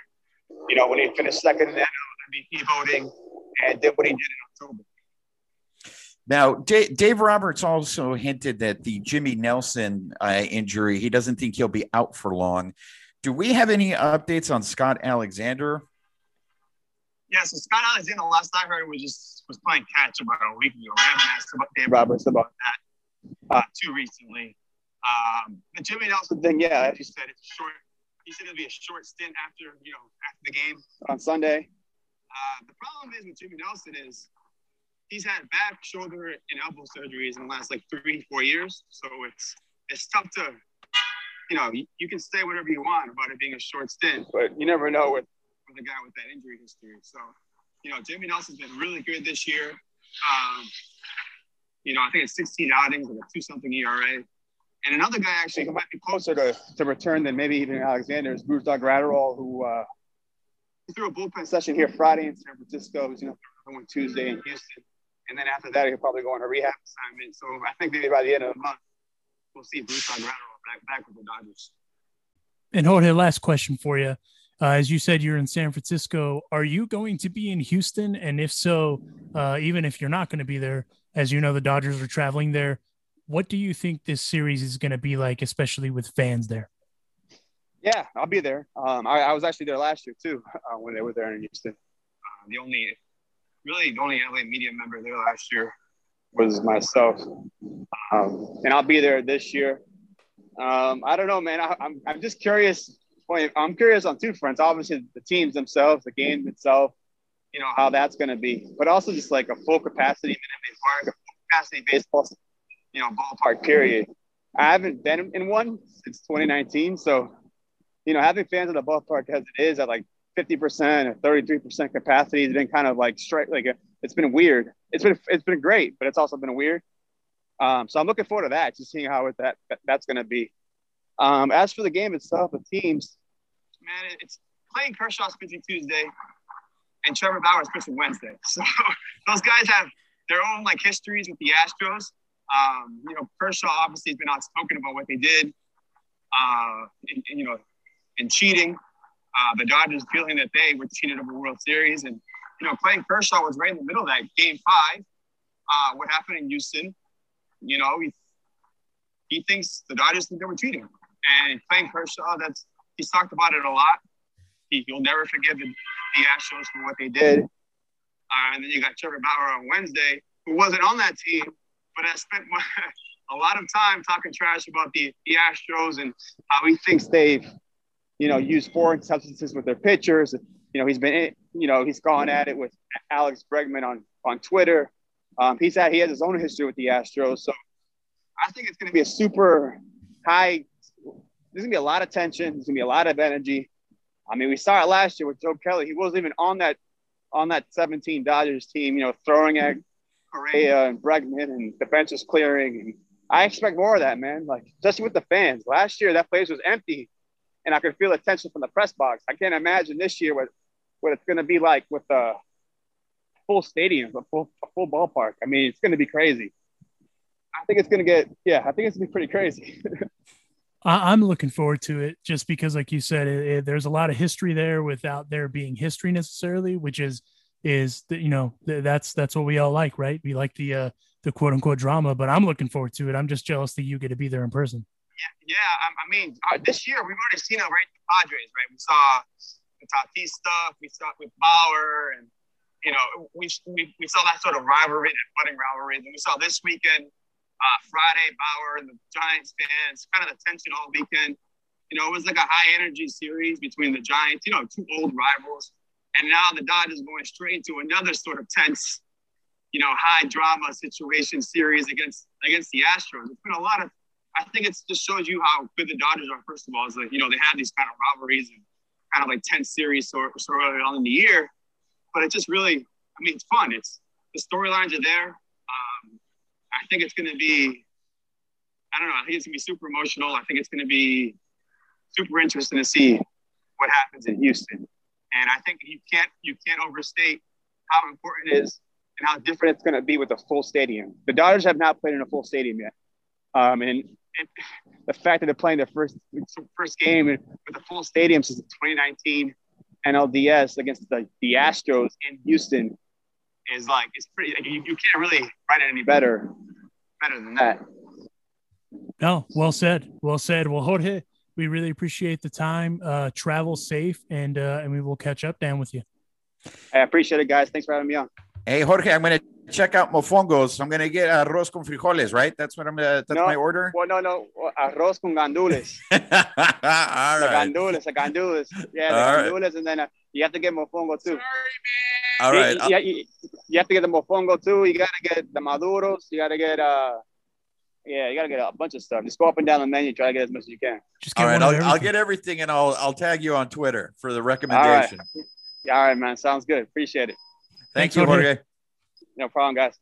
you know, when he finished second in the MVP voting and did what he did in October. Now, Dave, Dave Roberts also hinted that the Jimmy Nelson uh, injury, he doesn't think he'll be out for long. Do we have any updates on Scott Alexander? Yeah, so Scott Alexander, last I heard, was just was playing catch about a week ago. I haven't asked about Dave Roberts about that uh, too recently. Um, the Jimmy Nelson thing, yeah, as you said, it's short. He said it'll be a short stint after you know after the game on Sunday. Uh, the problem is with Jimmy Nelson is he's had back, shoulder, and elbow surgeries in the last like three, four years. So it's it's tough to, you know, you, you can say whatever you want about it being a short stint, but you never know with with a guy with that injury history. So, you know, Jimmy Nelson's been really good this year. Um, you know, I think it's 16 outings with a two something ERA. And another guy actually who might be closer to, to return than maybe even Alexander is Brusdar Graterol, who uh, threw a bullpen session here Friday in San Francisco. He's going to throw Tuesday in Houston. And then after that, he'll probably go on a rehab assignment. So I think maybe by the end of the month, we'll see Brusdar Graterol back, back with the Dodgers. And Jorge, last question for you. Uh, as you said, you're in San Francisco. Are you going to be in Houston? And if so, uh, even if you're not going to be there, as you know, the Dodgers are traveling there what do you think this series is going to be like, especially with fans there? Yeah, I'll be there. Um, I, I, was actually there last year too uh, when they were there in Houston. Uh, the only, really, the only LA media member there last year was myself, um, and I'll be there this year. Um, I don't know, man. I, I'm I'm just curious. I'm curious on two fronts. Obviously, the teams themselves, the game itself, you know how that's going to be, but also just like a full capacity full capacity baseball you know, ballpark period. I haven't been in one since 2019. So, you know, having fans in the ballpark as it is at like 50% or 33% capacity has been kind of like straight, like it's been weird. It's been, it's been great, but it's also been weird. Um, so I'm looking forward to that, just seeing how that, that that's going to be. Um, as for the game itself, the teams, man, it's playing Kershaw's pitching Tuesday and Trevor Bauer's pitching Wednesday. So those guys have their own like histories with the Astros. Um, you know, Kershaw obviously has been outspoken about what they did, uh, you know, in cheating. Uh, the Dodgers feeling that they were cheated of a World Series, and you know, Clayton Kershaw was right in the middle of that Game Five. Uh, what happened in Houston? You know, he he thinks the Dodgers think they were cheating, and Clayton Kershaw, that's he's talked about it a lot. He, he'll never forgive the, the Astros for what they did. Uh, and then you got Trevor Bauer on Wednesday, who wasn't on that team, but has spent a lot of time talking trash about the, the Astros and how he thinks they've, you know, use foreign substances with their pitchers. You know, he's been, you know, he's gone at it with Alex Bregman on on Twitter. Um, he's had he has his own history with the Astros, so I think it's going to be a super high. There's going to be a lot of tension. There's going to be a lot of energy. I mean, we saw it last year with Joe Kelly. He wasn't even on that on that 17 Dodgers team, you know, throwing at Correa and Bregman and the bench clearing. And I expect more of that, man. Like, especially with the fans. Last year, that place was empty and I could feel the tension from the press box. I can't imagine this year what, what it's going to be like with a full stadium, a full, a full ballpark. I mean, it's going to be crazy. I think it's going to get, yeah, I think it's going to be pretty crazy. I, am looking forward to it just because, like you said, it, it, there's a lot of history there without there being history necessarily, which is is the, you know th- that's that's what we all like, right? We like the uh, the quote unquote drama, but I'm looking forward to it. I'm just jealous that you get to be there in person. Yeah, yeah. I, I mean, uh, this year we've already seen it right. The Padres, right? We saw the Tatis stuff. We saw it with Bauer, and you know, we, we we saw that sort of rivalry, that budding rivalry. And we saw this weekend uh, Friday, Bauer and the Giants fans, kind of the tension all weekend. You know, it was like a high energy series between the Giants, you know, two old rivals. And now the Dodgers going straight into another sort of tense, you know, high drama situation series against against the Astros. It's been a lot of I think it just shows you how good the Dodgers are, first of all, is like, you know, they have these kind of rivalries and kind of like tense series so, so early on in the year. But it's just really, I mean, it's fun. It's the storylines are there. Um, I think it's going to be, I don't know, I think it's going to be super emotional. I think it's going to be super interesting to see what happens in Houston. And I think you can't you can't overstate how important it is and how different it's going to be with a full stadium. The Dodgers have not played in a full stadium yet, um, and, and, the fact that they're playing their first first game with a full stadium since the 2019 NLDS against the, the Astros in Houston is like it's pretty. Like, you, you can't really write it any better better than that. No, well said. Well said. Well, Jorge, we really appreciate the time. Uh, travel safe, and uh, and we will catch up down with you. I appreciate it, guys. Thanks for having me on. Hey, Jorge, I'm going to check out Mofongos. I'm going to get arroz con frijoles, right? That's what I'm going to, that's no, my order? Well, no, no. Arroz con gandules. All right. The gandules, the gandules. Yeah, the All gandules, right. and then uh, you have to get mofongo too. All right. You, you, you, have to get the mofongo too. You got to get the maduros. You got to get, uh, yeah, you got to get a bunch of stuff. Just go up and down the menu. Try to get as much as you can. Just get All right. I'll, I'll, get everything and I'll, I'll tag you on Twitter for the recommendation. All right, yeah, all right man. Sounds good. Appreciate it. Thank Thanks, you, Jorge. Jorge. No problem, guys.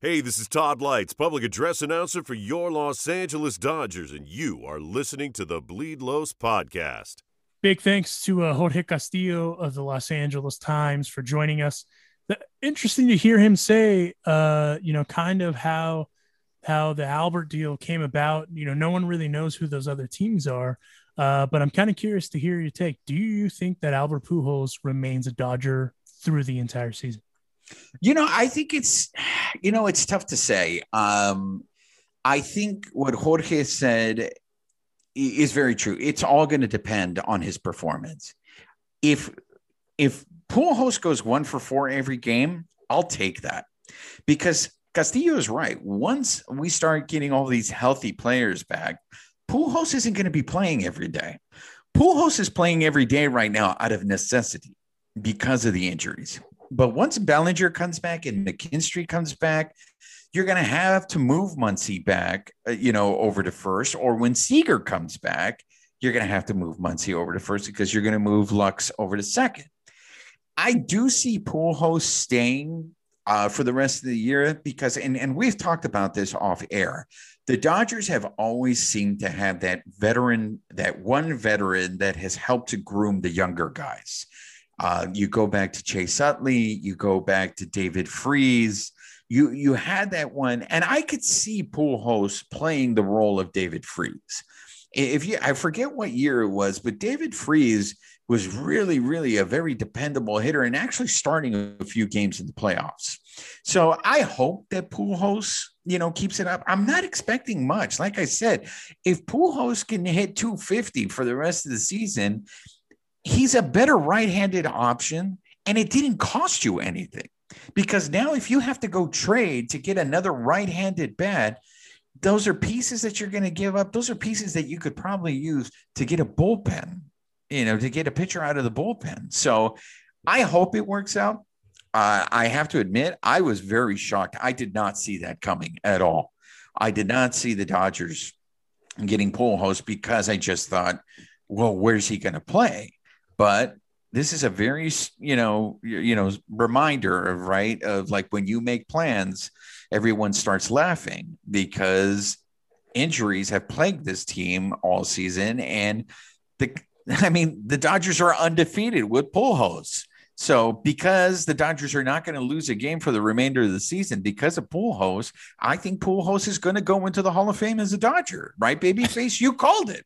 Hey, this is Todd Leitz, public address announcer for your Los Angeles Dodgers, and you are listening to the Bleed Los podcast. Big thanks to uh, Jorge Castillo of the Los Angeles Times for joining us. The, interesting to hear him say, uh, you know, kind of how how the Albert deal came about. You know, no one really knows who those other teams are, uh, but I'm kind of curious to hear your take. Do you think that Albert Pujols remains a Dodger through the entire season? You know, I think it's, you know, it's tough to say. Um, I think what Jorge said is very true. It's all going to depend on his performance. If if Pujols goes one for four every game, I'll take that because Castillo is right. Once we start getting all these healthy players back, Pujols isn't going to be playing every day. Pujols is playing every day right now out of necessity because of the injuries. But once Bellinger comes back and McKinstry comes back, you're going to have to move Muncy back, uh, you know, over to first. Or when Seager comes back, you're going to have to move Muncy over to first because you're going to move Lux over to second. I do see Pujols staying uh, for the rest of the year because, and, and we've talked about this off air. The Dodgers have always seemed to have that veteran, that one veteran that has helped to groom the younger guys. Uh, you go back to Chase Utley, you go back to David Freese. You you had that one, and I could see Pujols playing the role of David Freese. If you, I forget what year it was, but David Freese was really, really a very dependable hitter and actually starting a few games in the playoffs. So I hope that Pujols, you know, keeps it up. I'm not expecting much. Like I said, if Pujols can hit 250 for the rest of the season, he's a better right-handed option and it didn't cost you anything. Because now if you have to go trade to get another right-handed bat those are pieces that you're going to give up. Those are pieces that you could probably use to get a bullpen you know to get a pitcher out of the bullpen. So i hope it works out. Uh, i have to admit i was very shocked. I did not see that coming at all. I did not see the dodgers getting Pujols because i just thought well where's he going to play but this is a very you know you know reminder of right of like when you make plans everyone starts laughing because injuries have plagued this team all season and the i mean the dodgers are undefeated with Pujols so because the Dodgers are not going to lose a game for the remainder of the season because of Pujols, I think Pujols is going to go into the Hall of Fame as a Dodger, right? Babyface, you called it.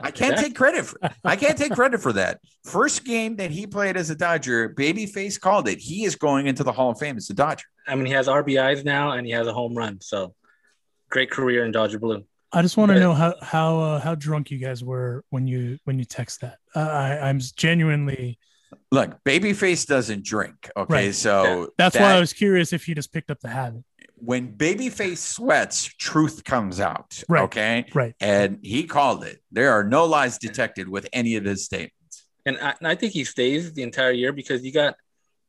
I can't take credit for I can't take credit for that. First game that he played as a Dodger, Babyface called it. He is going into the Hall of Fame as a Dodger. I mean, he has RBIs now and he has a home run. So great career in Dodger blue. I just want to know how how uh, how drunk you guys were when you when you text that. Uh, I I'm genuinely look. Babyface doesn't drink. Okay, right. so yeah. that's that, why I was curious if you just picked up the habit when babyface sweats truth comes out right okay? right. And he called it. There are no lies detected with any of his statements. And I, and I, think he stays the entire year because you got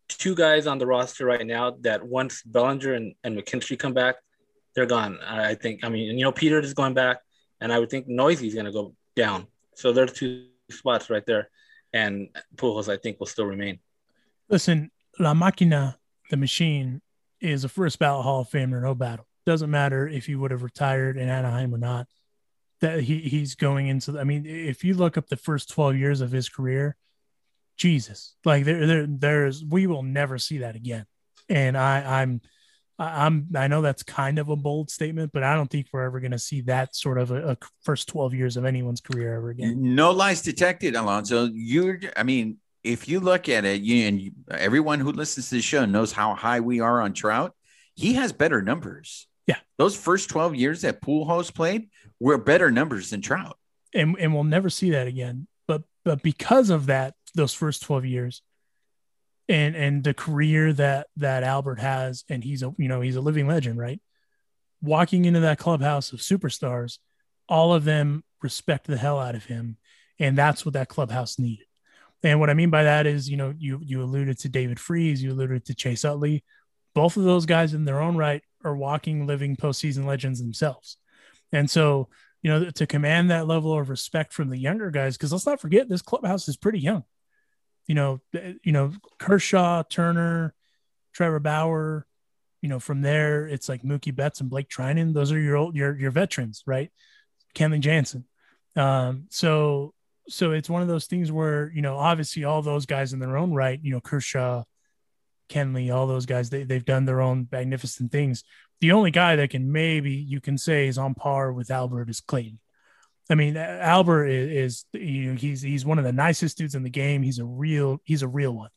two guys on the roster right now that once bellinger and, and mckinstry come back they're gone i think. I mean you know peter is going back and i would think is going to go down. So there's two spots right there and Pujols, I think, will still remain. Listen, La Máquina, the machine, is a first ballot Hall of Famer, no battle. Doesn't matter if he would have retired in Anaheim or not. That he he's going into. I mean, if you look up the first twelve years of his career, Jesus, like there there there's we will never see that again. And I I'm I'm I know that's kind of a bold statement, but I don't think we're ever going to see that sort of a, a, first 12 years of anyone's career ever again. No lies detected, Alonso. You're I mean, if you look at it, you and you, everyone who listens to the show knows how high we are on Trout. He has better numbers. Yeah, those first twelve years that Pujols played were better numbers than Trout, and and we'll never see that again. But but because of that, those first twelve years, and and the career that that Albert has, and he's a you know he's a living legend, right? Walking into that clubhouse of superstars, all of them respect the hell out of him, and that's what that clubhouse needed. And what I mean by that is, you know, you you alluded to David Freese, you alluded to Chase Utley. Both of those guys in their own right are walking, living postseason legends themselves. And so, you know, to command that level of respect from the younger guys, because let's not forget this clubhouse is pretty young. You know, you know, Kershaw, Turner, Trevor Bauer, you know, from there it's like Mookie Betts and Blake Treinen. Those are your old your your veterans, right? Kenley Jansen. Um, so so it's one of those things where you know obviously all those guys in their own right you know kershaw kenley all those guys they, they've done their own magnificent things. The only guy that can maybe you can say is on par with albert is clayton. I mean albert is, is you know he's he's one of the nicest dudes in the game. He's a real he's a real one.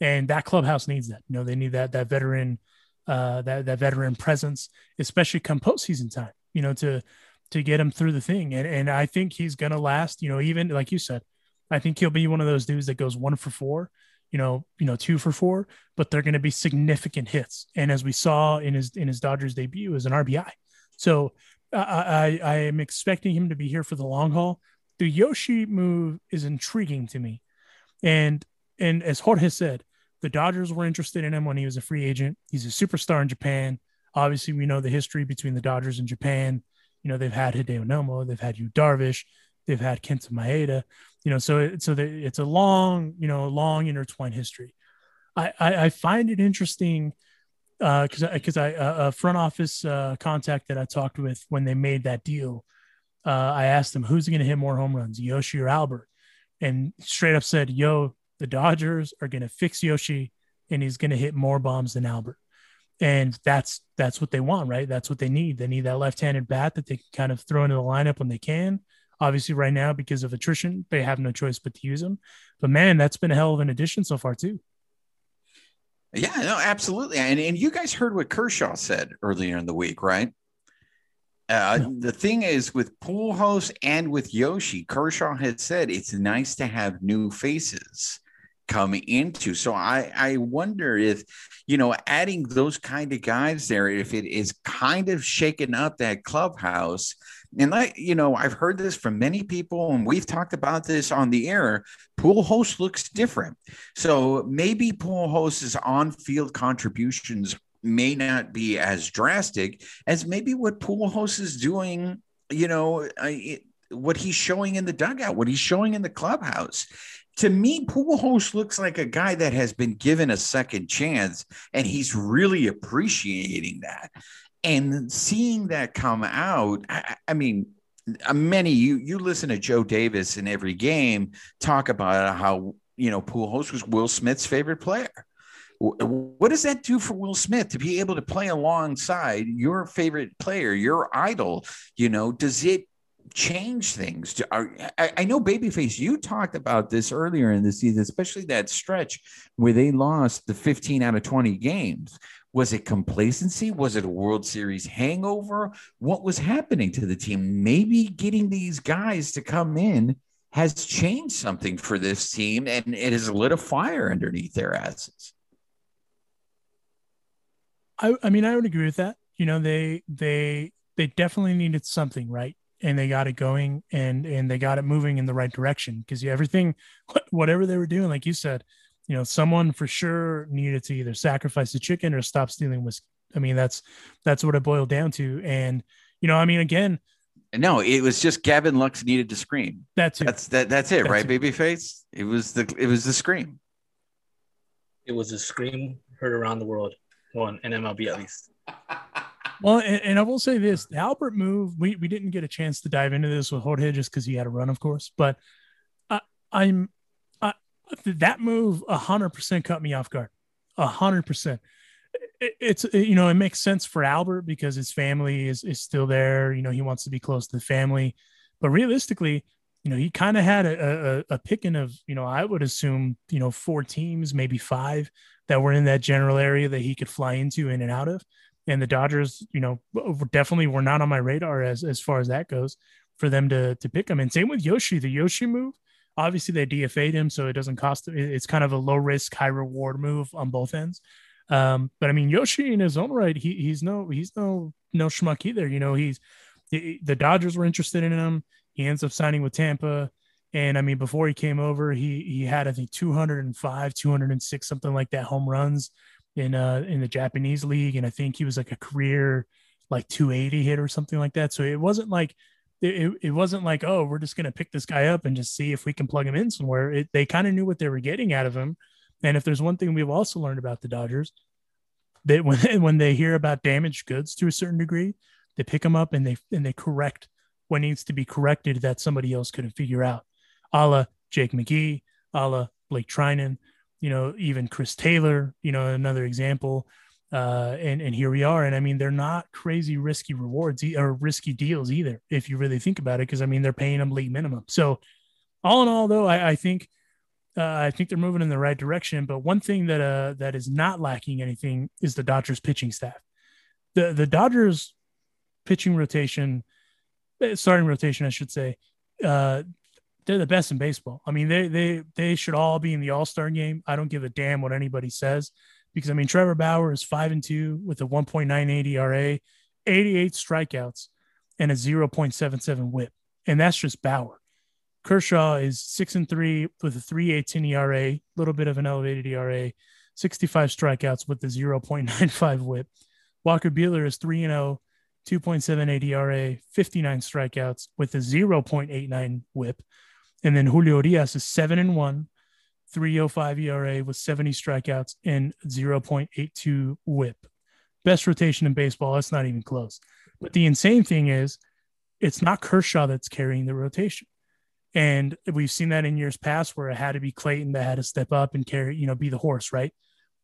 And that clubhouse needs that. You know they need that that veteran uh that that veteran presence especially come postseason time you know to to get him through the thing. And and I think he's gonna last, you know, even like you said, I think he'll be one of those dudes that goes one for four, you know, you know, two for four, but they're gonna be significant hits. And as we saw in his in his Dodgers debut as an RBI. So I, I I am expecting him to be here for the long haul. The Yoshi move is intriguing to me. And and as Jorge said, the Dodgers were interested in him when he was a free agent. He's a superstar in Japan. Obviously, we know the history between the Dodgers and Japan. You know, they've had Hideo Nomo, they've had Yu Darvish, they've had Kenta Maeda. You know, so it, so they, it's a long, you know, long intertwined history. I I, I find it interesting because uh, because I a front office uh, contact that I talked with when they made that deal. Uh, I asked them who's going to hit more home runs, Yoshi or Albert, and straight up said, "Yo, the Dodgers are going to fix Yoshi, and he's going to hit more bombs than Albert." And that's that's what they want, right? That's what they need. They need that left-handed bat that they can kind of throw into the lineup when they can. Obviously, right now because of attrition, they have no choice but to use them. But man, that's been a hell of an addition so far too. Yeah, no, absolutely. And and you guys heard what Kershaw said earlier in the week, right? Uh, no. The thing is, with Pujols and with Yoshi, Kershaw had said it's nice to have new faces come into. So I I wonder if you know adding those kind of guys there, if it is kind of shaking up that clubhouse. And I, you know, I've heard this from many people, and we've talked about this on the air. Pujols looks different, so maybe Pujols's on-field contributions may not be as drastic as maybe what pool host is doing. You know, what he's showing in the dugout, what he's showing in the clubhouse. To me, Pujols looks like a guy that has been given a second chance, and he's really appreciating that. And seeing that come out, I, I mean, uh, many you you listen to Joe Davis in every game talk about how you know Pujols was Will Smith's favorite player. What does that do for Will Smith to be able to play alongside your favorite player, your idol? You know, does it change things? To, are, I, I know Babyface, you talked about this earlier in the season, especially that stretch where they lost the 15 out of 20 games. Was it complacency? Was it a World Series hangover? What was happening to the team? Maybe getting these guys to come in has changed something for this team and it has lit a fire underneath their asses. I, I mean, I would agree with that. You know, they they they definitely needed something, right? And they got it going and and they got it moving in the right direction because everything, whatever they were doing, like you said, you know, someone for sure needed to either sacrifice the chicken or stop stealing whiskey. I mean, that's that's what it boiled down to. And you know, I mean, again, no, it was just Gavin Lux needed to scream. That's it. That's that. That's it, that's right, it. Babyface? It was the it was the scream. It was a scream heard around the world, well, in MLB at least. Well, and, and, I will say this: the Albert move. We we didn't get a chance to dive into this with Jorge just because he had a run, of course. But I, I'm I, that move hundred percent cut me off guard. hundred percent it's uh, you know it makes sense for Albert because his family is is still there. You know he wants to be close to the family, but realistically, you know he kind of had a, a, a picking of you know I would assume you know four teams maybe five that were in that general area that he could fly into in and out of, and the Dodgers you know definitely were not on my radar as as far as that goes for them to to pick him. And same with Yoshi, the Yoshi move. Obviously, they DFA'd him, so it doesn't cost. It's kind of a low risk, high reward move on both ends. Um, but I mean, Yoshi in his own right, he, he's no he's no no schmuck either. You know, he's he, the Dodgers were interested in him. He ends up signing with Tampa. And I mean, before he came over, he he had I think 205, 206, something like that home runs in uh in the Japanese league. And I think he was like a career like 280 hit or something like that. So it wasn't like it, it wasn't like, oh, we're just gonna pick this guy up and just see if we can plug him in somewhere. It, they kind of knew what they were getting out of him. And if there's one thing we've also learned about the Dodgers, that when when they hear about damaged goods to a certain degree, they pick them up and they and they correct what needs to be corrected that somebody else couldn't figure out. A la Jake McGee, a la Blake Treinen, you know, even Chris Taylor, you know, another example. Uh, and and here we are. And I mean, they're not crazy risky rewards or risky deals either, if you really think about it, because I mean, they're paying them league minimum. So, all in all, though, I, I think uh, I think they're moving in the right direction. But one thing that uh, that is not lacking anything is the Dodgers pitching staff. The the Dodgers pitching rotation, eh, starting rotation, I should say, uh, they're the best in baseball. I mean, they they they should all be in the All Star game. I don't give a damn what anybody says because I mean, Trevor Bauer is five and two with a 1.98 ERA, 88 strikeouts, and a 0.77 WHIP, and that's just Bauer. Kershaw is six and three with a 3.18 ERA, a little bit of an elevated ERA, 65 strikeouts with a 0.95 WHIP. Walker Buehler is three and 0, 2.78 ERA, 59 strikeouts with a 0.89 WHIP. And then Julio Urías is seven and one, 305 ERA with 70 strikeouts and 0.82 WHIP. Best rotation in baseball. That's not even close. But the insane thing is, it's not Kershaw that's carrying the rotation. And we've seen that in years past where it had to be Clayton that had to step up and carry, you know, be the horse, right?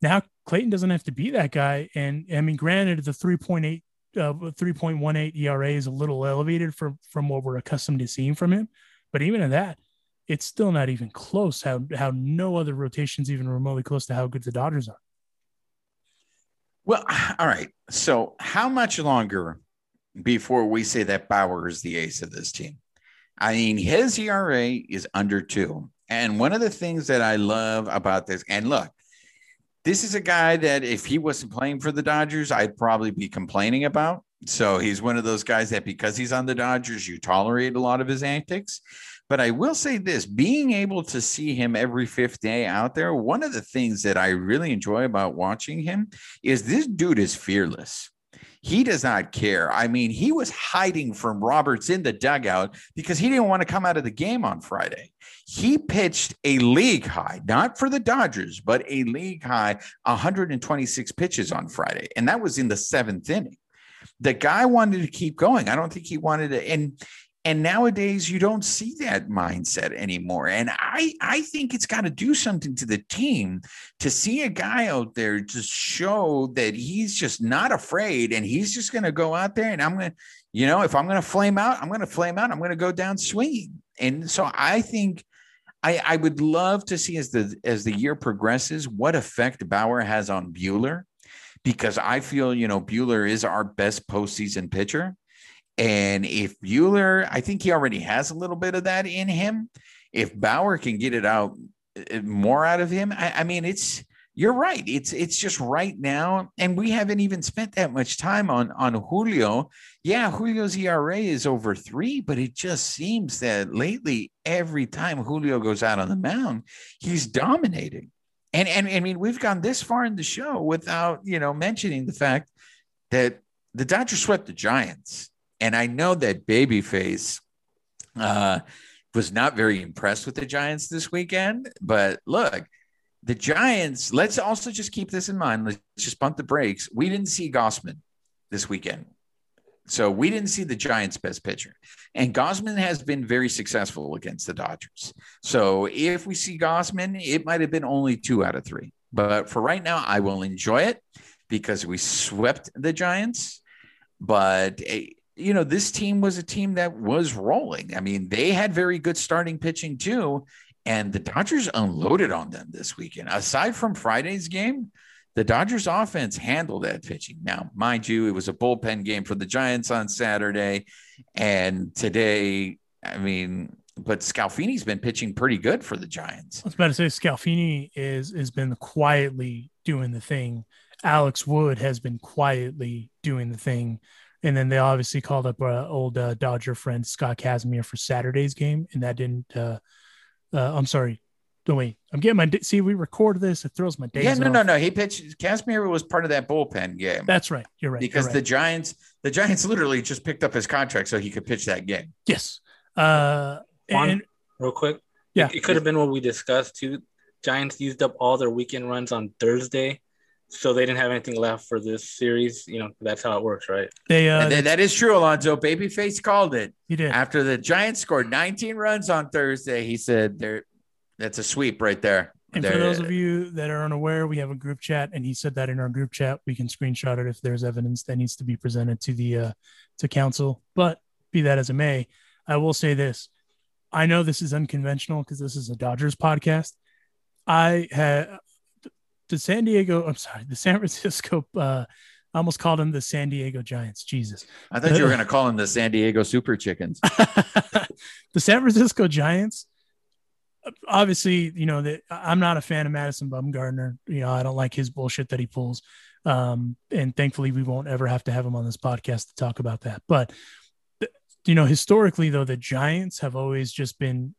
Now Clayton doesn't have to be that guy. And I mean, granted, the 3.8, uh, 3.18 ERA is a little elevated from, from what we're accustomed to seeing from him. But even at that, it's still not even close how, how no other rotations even remotely close to how good the Dodgers are. Well, all right. So how much longer before we say that Bauer is the ace of this team? I mean, his ERA is under two. And one of the things that I love about this, and look, this is a guy that if he wasn't playing for the Dodgers, I'd probably be complaining about. So he's one of those guys that because he's on the Dodgers, you tolerate a lot of his antics. But I will say this being able to see him every fifth day out there, one of the things that I really enjoy about watching him is this dude is fearless He does not care. I mean, he was hiding from Roberts in the dugout because he didn't want to come out of the game on Friday. He pitched a league high, not for the Dodgers, but a league high 126 pitches on Friday. And that was in the seventh inning. The guy wanted to keep going. I don't think he wanted to. And and nowadays you don't see that mindset anymore. And I, I think it's got to do something to the team to see a guy out there just show that he's just not afraid and he's just going to go out there and I'm going to, you know, if I'm going to flame out, I'm going to flame out. I'm going to go down swinging. And so I think I, I would love to see as the as the year progresses what effect Bauer has on Buehler, because I feel you know Buehler is our best postseason pitcher. And if Buehler, I think he already has a little bit of that in him. If Bauer can get it out uh, more out of him, I, I mean, it's you're right. It's it's just right now, and we haven't even spent that much time on on Julio. Yeah, Julio's ERA is over three, but it just seems that lately, every time Julio goes out on the mound, he's dominating. And and I mean, we've gone this far in the show without you know mentioning the fact that the Dodgers swept the Giants. And I know that Babyface uh, was not very impressed with the Giants this weekend. But look, the Giants, let's also just keep this in mind. Let's just bump the brakes. We didn't see Gausman this weekend. So we didn't see the Giants' best pitcher. And Gausman has been very successful against the Dodgers. So if we see Gausman, it might have been only two out of three. But for right now, I will enjoy it because we swept the Giants. But eh, you know, this team was a team that was rolling. I mean, they had very good starting pitching too. And the Dodgers unloaded on them this weekend. Aside from Friday's game, the Dodgers offense handled that pitching. Now, mind you, it was a bullpen game for the Giants on Saturday. And today, I mean, but DeSclafani's been pitching pretty good for the Giants. I was about to say DeSclafani is has been quietly doing the thing. Alex Wood has been quietly doing the thing and then they obviously called up our old uh, Dodger friend Scott Kazmir for Saturday's game, and that didn't. Uh, uh, I'm sorry. don't wait, I'm getting my see. We record this; it throws my days. Yeah, no, off. no, no. He pitched. Casimir was part of that bullpen game. That's right. You're right. Because you're right. the Giants, the Giants literally just picked up his contract so he could pitch that game. yes. Uh, Juan, and real quick. Yeah. It, it could have been what we discussed too. Giants used up all their weekend runs on Thursday, so they didn't have anything left for this series. You know, that's how it works, right? they uh, and then, that is true, Alonso. Babyface called it he did. after the Giants scored 19 runs on Thursday. He said, "There, that's a sweep right there." And for those of you that are unaware, we have a group chat, and he said that in our group chat. We can screenshot it if there's evidence that needs to be presented to the uh, to council. But be that as it may, I will say this: I know this is unconventional because this is a Dodgers podcast. I had the San Diego. I'm sorry, the San Francisco. Uh, I almost called them the San Diego Giants. Jesus, I thought you were going to call him the San Diego Super Chickens. the San Francisco Giants. Obviously, you know that I'm not a fan of Madison Bumgarner. You know, I don't like his bullshit that he pulls. Um, and thankfully, we won't ever have to have him on this podcast to talk about that. But you know, historically, though, the Giants have always just been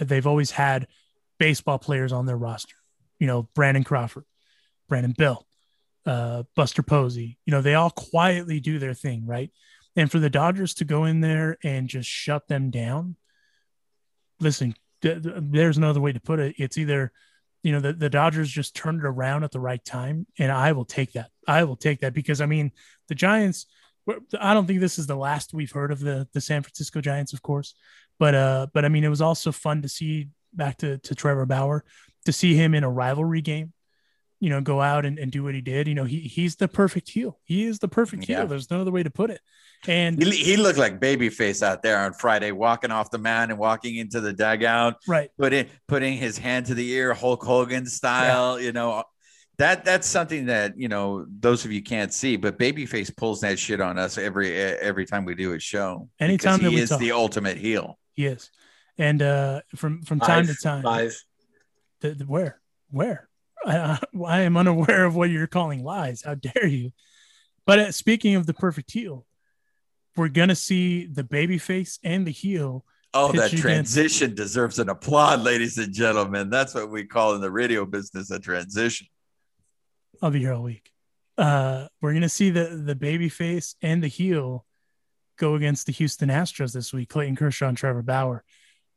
they've always had baseball players on their roster. You know, Brandon Crawford, Brandon Belt, uh, Buster Posey. You know, they all quietly do their thing, right? And for the Dodgers to go in there and just shut them down, listen, th- th- there's no other way to put it. It's either, you know, the, the Dodgers just turned it around at the right time. And I will take that. I will take that because, I mean, the Giants, I don't think this is the last we've heard of the, the San Francisco Giants, of course. But, uh, but I mean, it was also fun to see back to, to Trevor Bauer, to see him in a rivalry game you know, go out and, and do what he did. You know, he he's the perfect heel. He is the perfect Yeah. heel. There's no other way to put it. And He, he looked like Babyface out there on Friday, walking off the mound and walking into the dugout, right, putting putting his hand to the ear, Hulk Hogan style. You know, that that's something that you know those of you can't see, but Babyface pulls that shit on us every every time we do a show. Anytime because that he we is talk. the ultimate heel. he is. And uh, from from time to time, live. The, the- where where I, I, am unaware of what you're calling lies. How dare you? But uh, speaking of the perfect heel, we're gonna see the baby face and the heel. Oh, that against- transition deserves an applaud, ladies and gentlemen. That's what we call in the radio business a transition. I'll be here all week. uh, we're gonna see the the baby face and the heel go against the Houston Astros this week. Clayton Kershaw and Trevor Bauer.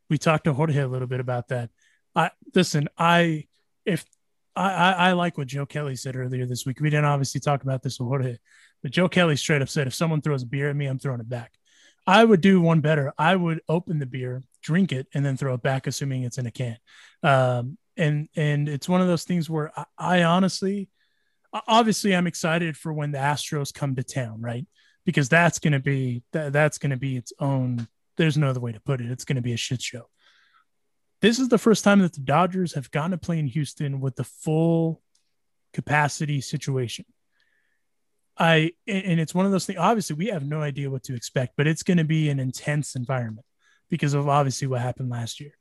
We talked to Jorge a little bit about that. I listen. I if I, I, like what Joe Kelly said earlier this week. We didn't obviously talk about this with Jorge, but Joe Kelly straight up said, if someone throws a beer at me, I'm throwing it back. I would do one better. I would open the beer, drink it, and then throw it back, assuming it's in a can. Um, and and it's one of those things where I, I honestly, obviously, I'm excited for when the Astros come to town, right? Because that's to be that, that's to be its own. There's no other way to put it. It's to be a shit show. This is the first time that the Dodgers have gotten to play in Houston with the full capacity situation. I and it's one of those things. Obviously, we have no idea what to expect, but it's going to be an intense environment because of obviously what happened last year.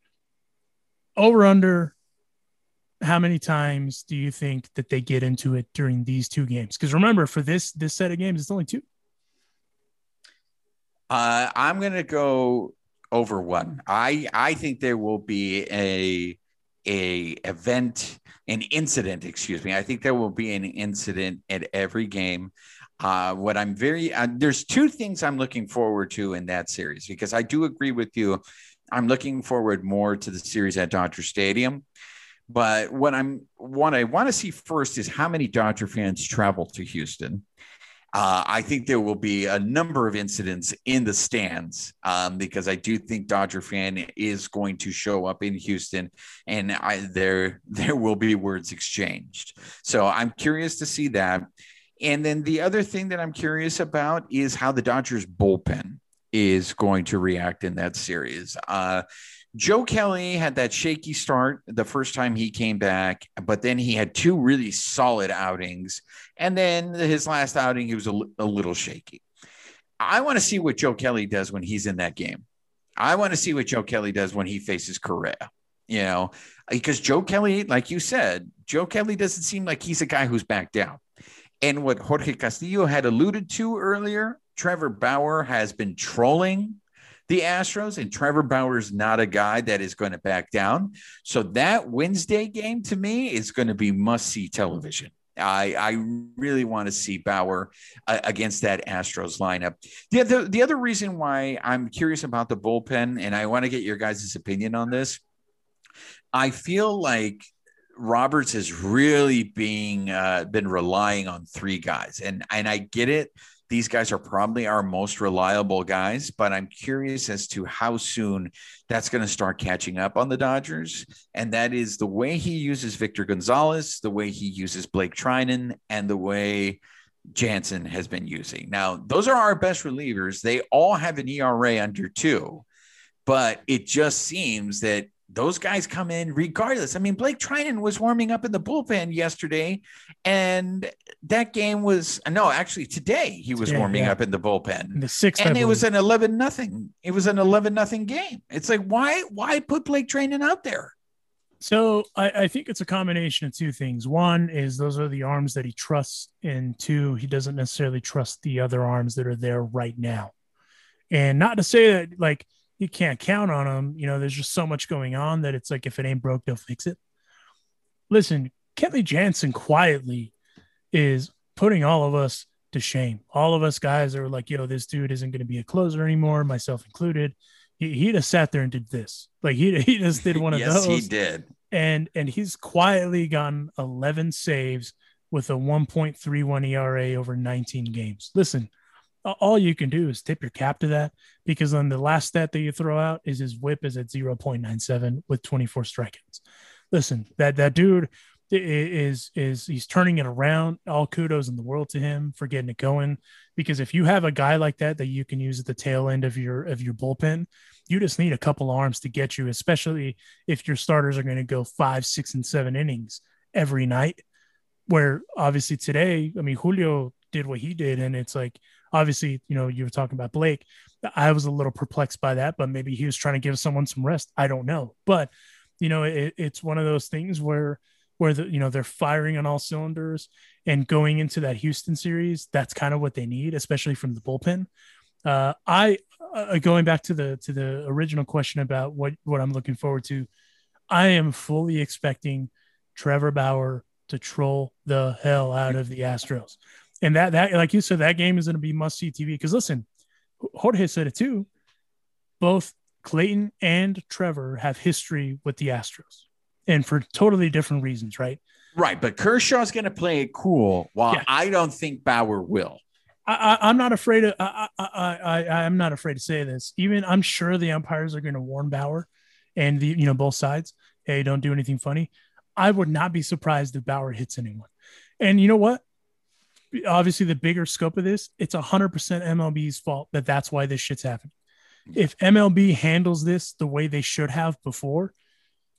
Over under, how many times do you think that they get into it during these two games? Because remember, for this this set of games, it's only two. Uh, I'm going to go over one. I I think there will be a a event, an incident, excuse me. I think there will be an incident at every game. Uh, what I'm very uh, there's two things I'm looking forward to in that series because I do agree with you. I'm looking forward more to the series at Dodger Stadium. But what I'm what I want to see first is how many Dodger fans travel to Houston. Uh, I think there will be a number of incidents in the stands um, because I do think Dodger fan is going to show up in Houston, and I, there there will be words exchanged. So I'm curious to see that. And then the other thing that I'm curious about is how the Dodgers bullpen is going to react in that series. Uh, Joe Kelly had that shaky start the first time he came back, but then he had two really solid outings. And then his last outing, he was a, a little shaky. I want to see what Joe Kelly does when he's in that game. I want to see what Joe Kelly does when he faces Correa, you know, because Joe Kelly, like you said, Joe Kelly doesn't seem like he's a guy who's back down. And what Jorge Castillo had alluded to earlier, Trevor Bauer has been trolling the Astros, and Trevor Bauer's not a guy that is going to back down. So that Wednesday game to me is going to be must see television. I, I really want to see Bauer uh, against that Astros lineup. The other, the other reason why I'm curious about the bullpen, and I want to get your guys' opinion on this, I feel like Roberts is really being uh, been relying on three guys, and and I get it these guys are probably our most reliable guys, but I'm curious as to how soon that's going to start catching up on the Dodgers. And that is the way he uses Victor Gonzalez, the way he uses Blake Treinen, and the way Jansen has been using. Now, those are our best relievers. They all have an ERA under two, but it just seems that those guys come in regardless. I mean, Blake Treinen was warming up in the bullpen yesterday, and that game was no, actually today he was today, warming yeah. up in the bullpen. In the sixth, and it was an eleven nothing. It was an eleven nothing game. It's like why why put Blake Treinen out there? So I, I, think it's a combination of two things. One is those are the arms that he trusts, and two, he doesn't necessarily trust the other arms that are there right now. And not to say that like you can't count on them. You know, there's just so much going on that it's like if it ain't broke, they'll fix it. Listen, Kenley Jansen quietly is putting all of us to shame. All of us guys are like, yo, this dude isn't going to be a closer anymore, myself included. He, he just sat there and did this. Like he, he just did one of yes, those. he did. And and he's quietly gotten 11 saves with a 1.31 ERA over 19 games. Listen, all you can do is tip your cap to that because then the last stat that you throw out is his whip is at 0.97 with 24 strikeouts. Listen, that that dude is is he's turning it around. All kudos in the world to him for getting it going. Because if you have a guy like that that you can use at the tail end of your of your bullpen, you just need a couple arms to get you, especially if your starters are going to go five, six, and seven innings every night. Where obviously today, I mean Julio did what he did, and it's like obviously, you know, you were talking about Blake. I was a little perplexed by that, but maybe he was trying to give someone some rest. I don't know, but you know, it, it's one of those things where where the you know they're firing on all cylinders and going into that Houston series. That's kind of what they need, especially from the bullpen. Uh, I uh, going back to the to the original question about what what I'm looking forward to. I am fully expecting Trevor Bauer to troll the hell out of the Astros. And that that like you said, that game is going to be must see TV. Because listen, Jorge said it too. Both Clayton and Trevor have history with the Astros, and for totally different reasons, right? Right, but Kershaw's going to play it cool, while Yeah. I don't think Bauer will. I, I, I'm not afraid of. I, I, I, I, I'm not afraid to say this. Even I'm sure the umpires are going to warn Bauer, and the you know both sides. Hey, don't do anything funny. I would not be surprised if Bauer hits anyone. And you know what? Obviously, the bigger scope of this, it's 100% MLB's fault that that's why this shit's happening. If MLB handles this the way they should have before,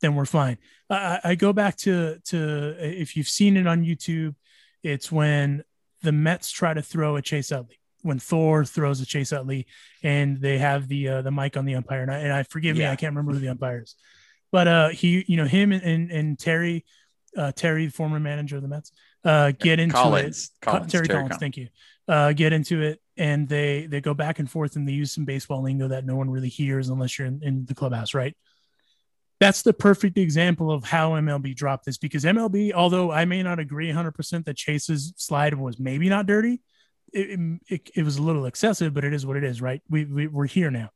then we're fine. I, I go back to to if you've seen it on YouTube, it's when the Mets try to throw a Chase Utley when Thor throws a Chase Utley and they have the uh, the mic on the umpire and I, and I forgive me I can't remember who the umpire is, but uh he you know him and and, and Terry uh, Terry former manager of the Mets uh get into Collins, it Collins, Terry, Terry Collins, Collins. thank you uh get into it and they they go back and forth and they use some baseball lingo that no one really hears unless you're in, in the clubhouse right that's the perfect example of how MLB dropped this because MLB, although I may not agree 100% that Chase's slide was maybe not dirty, it, it, it was a little excessive, but it is what it is, right? We, we, we're here now.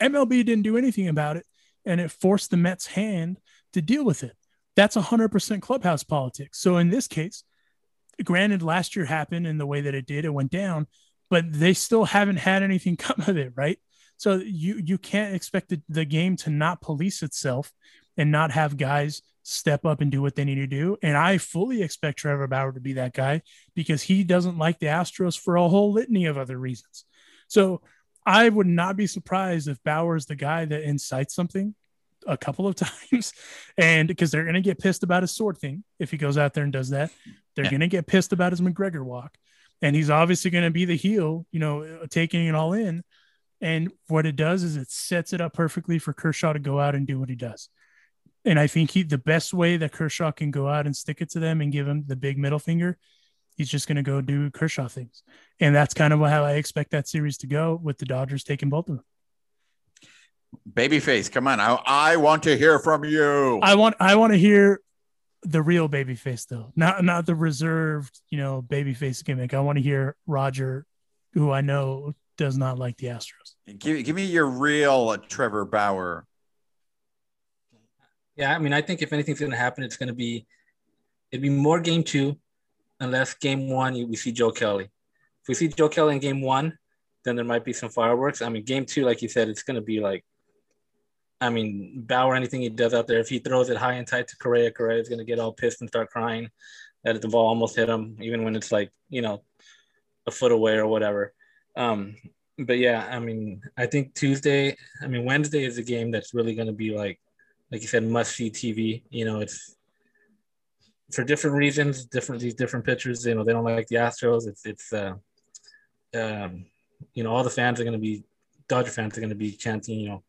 MLB didn't do anything about it, and it forced the Mets' hand to deal with it. That's 100% clubhouse politics. So in this case, granted, last year happened in the way that it did, it went down, but they still haven't had anything come of it, right? So you you can't expect the, the game to not police itself and not have guys step up and do what they need to do. And I fully expect Trevor Bauer to be that guy because he doesn't like the Astros for a whole litany of other reasons. So I would not be surprised if Bauer is the guy that incites something a couple of times. And because they're going to get pissed about his sword thing if he goes out there and does that. They're Yeah. going to get pissed about his McGregor walk. And he's obviously going to be the heel, you know, uh, taking it all in. And what it does is it sets it up perfectly for Kershaw to go out and do what he does. And I think he the best way that Kershaw can go out and stick it to them and give him the big middle finger, he's just going to go do Kershaw things. And that's kind of how I expect that series to go with the Dodgers taking both of them. Babyface, come on. I, I want to hear from you. I want I want to hear the real babyface though, not not the reserved, you know, babyface gimmick. I want to hear Roger, who I know does not like the Astros. give, give me your real uh, Trevor Bauer. Yeah, I mean, I think if anything's going to happen, it's going to be it'd be more game two, unless game one you, we see Joe Kelly. If we see Joe Kelly in game one, then there might be some fireworks. I mean, game two, like you said, it's going to be like, I mean, Bauer, anything he does out there, if he throws it high and tight to Correa, Correa is going to get all pissed and start crying that the ball almost hit him, even when it's like you know a foot away or whatever. Um, but yeah, I mean, I think Tuesday, I mean, Wednesday is a game that's really going to be like like you said, must see TV. You know, it's for different reasons, different these different pitchers. You know, they don't like the Astros. It's it's uh, um, you know, all the fans are going to be Dodger fans are going to be chanting, you know,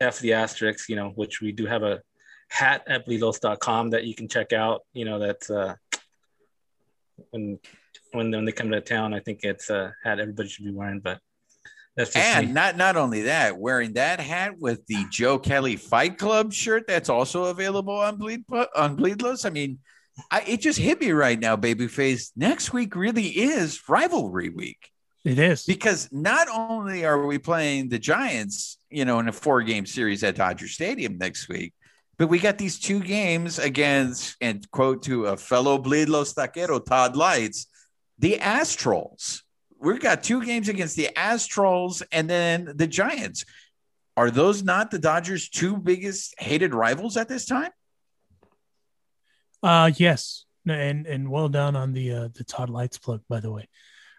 F the asterisks. You know, which we do have a hat at bleedlos.com that you can check out. You know, that's uh, when when when they come to town, I think it's a hat everybody should be wearing. But that's just And me. not not only that, wearing that hat with the Joe Kelly Fight Club shirt that's also available on Bleed on Bleed Los. I mean, I, it just hit me right now, babyface. Next week really is rivalry week It is. because not only are we playing the Giants, you know, in a four game series at Dodger Stadium next week, but we got these two games against, and quote to a fellow Bleedlos Taquero, Todd Leitz, the Astrals. We've got two games against the Astrals and then the Giants. Are those not the Dodgers' two biggest hated rivals at this time? Uh yes. And and well done on the uh the Todd Leitz plug, by the way.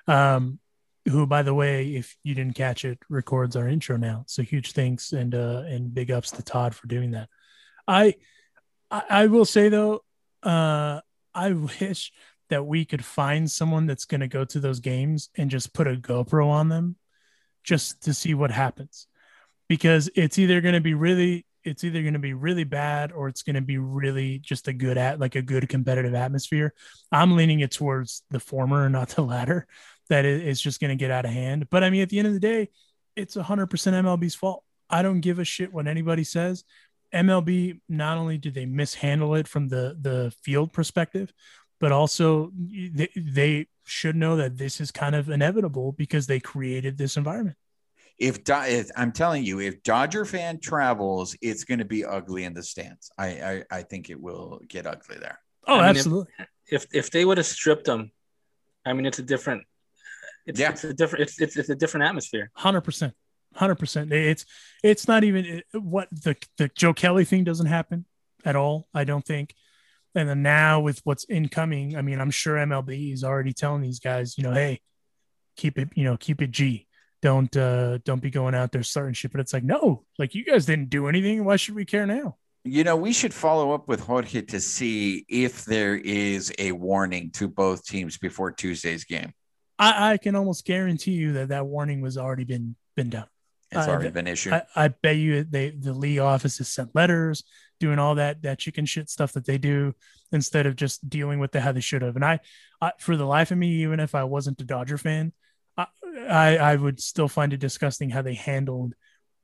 Um who by the way, if you didn't catch it, records our intro now. So huge thanks and uh and big ups to Todd for doing that. I I, will say though, uh I wish that we could find someone that's gonna go to those games and just put a GoPro on them just to see what happens. Because it's either gonna be really it's either going to be really bad or it's going to be really just a good at like a good competitive atmosphere. I'm leaning it towards the former, and not the latter. That it's just going to get out of hand. But I mean, at the end of the day, it's 100% MLB's fault. I don't give a shit what anybody says. MLB not only did they mishandle it from the the field perspective, but also they, they should know that this is kind of inevitable because they created this environment. If, Do- if I'm telling you, if Dodger fan travels, it's going to be ugly in the stands. I, I I think it will get ugly there. Oh, I mean, if- absolutely. If if they would have stripped them, I mean, it's a different. It's, Yeah. it's a different. It's, it's it's a different atmosphere. Hundred percent, hundred percent. It's it's not even it- what the the Joe Kelly thing doesn't happen at all. I don't think. And then now with what's incoming, I mean, I'm sure MLB is already telling these guys, you know, hey, keep it, you know, keep it G. Don't uh don't be going out there starting shit. But it's like, no, like you guys didn't do anything. Why should we care now? You know, we should follow up with Jorge to see if there is a warning to both teams before Tuesday's game. I, I can almost guarantee you that that warning was already been been done. It's I- already been issued. I, I bet you they the league office has sent letters doing all that that chicken shit stuff that they do instead of just dealing with the how they should have. And I, I for the life of me, even if I wasn't a Dodger fan, I I, I would still find it disgusting how they handled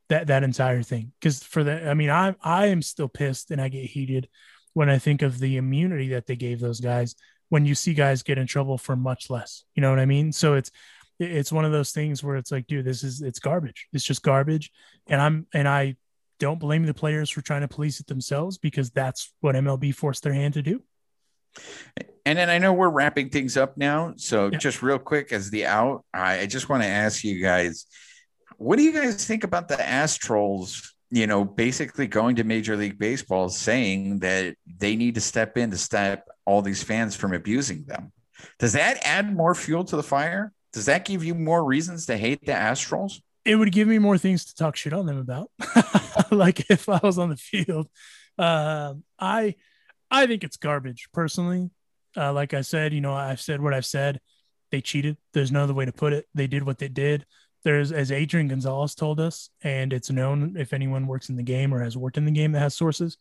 that that entire thing. Because for the I mean I I am still pissed and I get heated when I think of the immunity that they gave those guys when you see guys get in trouble for much less. You know what I mean? So it's it's one of those things where it's like, dude, this is it's garbage. It's just garbage. And I'm and I don't blame the players for trying to police it themselves because that's what MLB forced their hand to do. And then I know we're wrapping things up now. So Yeah. just real quick as the out, I, just want to ask you guys, what do you guys think about the Astros? You know, basically going to Major League Baseball saying that they need to step in to stop all these fans from abusing them. Does that add more fuel to the fire? Does that give you more reasons to hate the Astros? It would give me more things to talk shit on them about. like if I was on the field. Um I I think it's garbage personally. Uh, like I said, you know, I've said what I've said. They cheated. There's no other way to put it. They did what they did. There's, as Adrian Gonzalez told us, and it's known if anyone works in the game or has worked in the game that has sources,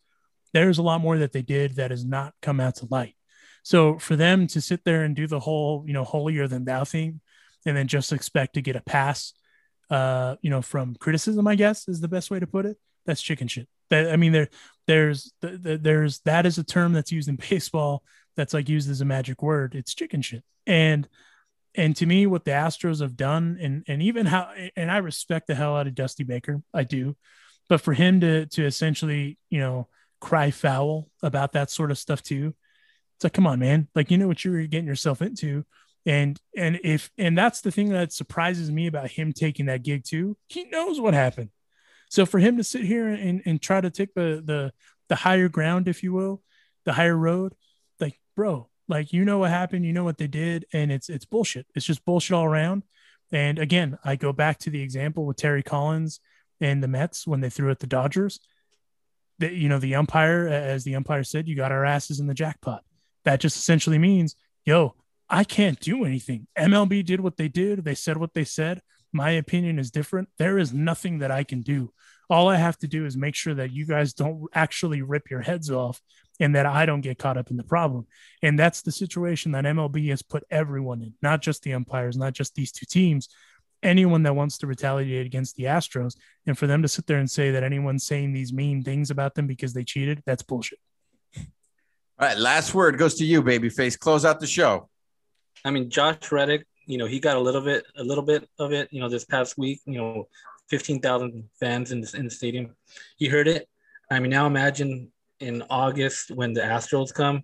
there's a lot more that they did that has not come out to light. So for them to sit there and do the whole, you know, holier than thou thing, and then just expect to get a pass, uh, you know, from criticism, I guess is the best way to put it. That's chicken shit. That I mean, there, there's, th- th- there's that is a term that's used in baseball that's like used as a magic word. It's chicken shit. And and to me, what the Astros have done, and and even how, and I respect the hell out of Dusty Baker, I do, but for him to to essentially, you know, cry foul about that sort of stuff too, it's like, come on, man, like you know what you were getting yourself into, and and if and that's the thing that surprises me about him taking that gig too. He knows what happened, so for him to sit here and and try to take the the the higher ground, if you will, the higher road, like bro, like you know what happened, you know what they did, and it's it's bullshit. It's just bullshit all around. And again, I go back to the example with Terry Collins and the Mets when they threw at the Dodgers. That you know, the umpire, as the umpire said, you got our asses in the jackpot. That just essentially means, yo, I can't do anything. MLB did what they did. They said what they said. My opinion is different. There is nothing that I can do. All I have to do is make sure that you guys don't actually rip your heads off and that I don't get caught up in the problem. And that's the situation that MLB has put everyone in, not just the umpires, not just these two teams, anyone that wants to retaliate against the Astros. And for them to sit there and say that anyone's saying these mean things about them because they cheated, that's bullshit. All right, last word goes to you, babyface. Close out the show. I mean, Josh Reddick, you know, he got a little bit, a little bit of it, you know, this past week. You know, fifteen thousand fans in the, in the stadium. He heard it. I mean, now imagine in August when the Astros come,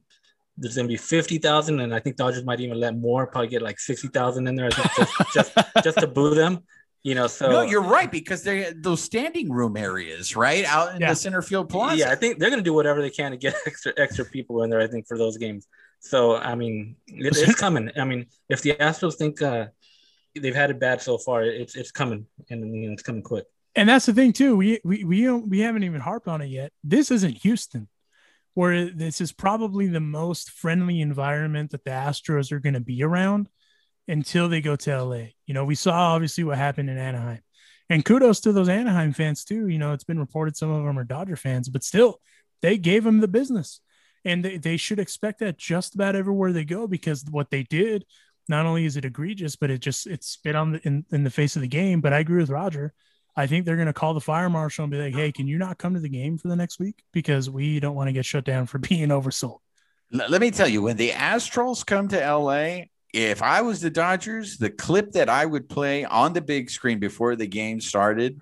there's gonna be fifty thousand, and I think Dodgers might even let more, probably get like sixty thousand in there, I think, just, just just to boo them. You know, so no, you're right because they those standing room areas, right out in Yeah. the center field plaza. Yeah, I think they're gonna do whatever they can to get extra extra people in there. I think for those games. So I mean, it, it's coming. I mean, if the Astros think uh, they've had it bad so far, it's it's coming, and you know, it's coming quick. And that's the thing too. We we we don't we haven't even harped on it yet. This isn't Houston, where this is probably the most friendly environment that the Astros are going to be around until they go to LA. You know, we saw obviously what happened in Anaheim. And kudos to those Anaheim fans too. You know, it's been reported some of them are Dodger fans, but still, they gave them the business. And they, they should expect that just about everywhere they go because what they did, not only is it egregious, but it just it spit on the in, in the face of the game. But I agree with Roger. I think they're going to call the fire marshal and be like, "Hey, can you not come to the game for the next week because we don't want to get shut down for being oversold." Let me tell you, when the Astros come to LA, if I was the Dodgers, the clip that I would play on the big screen before the game started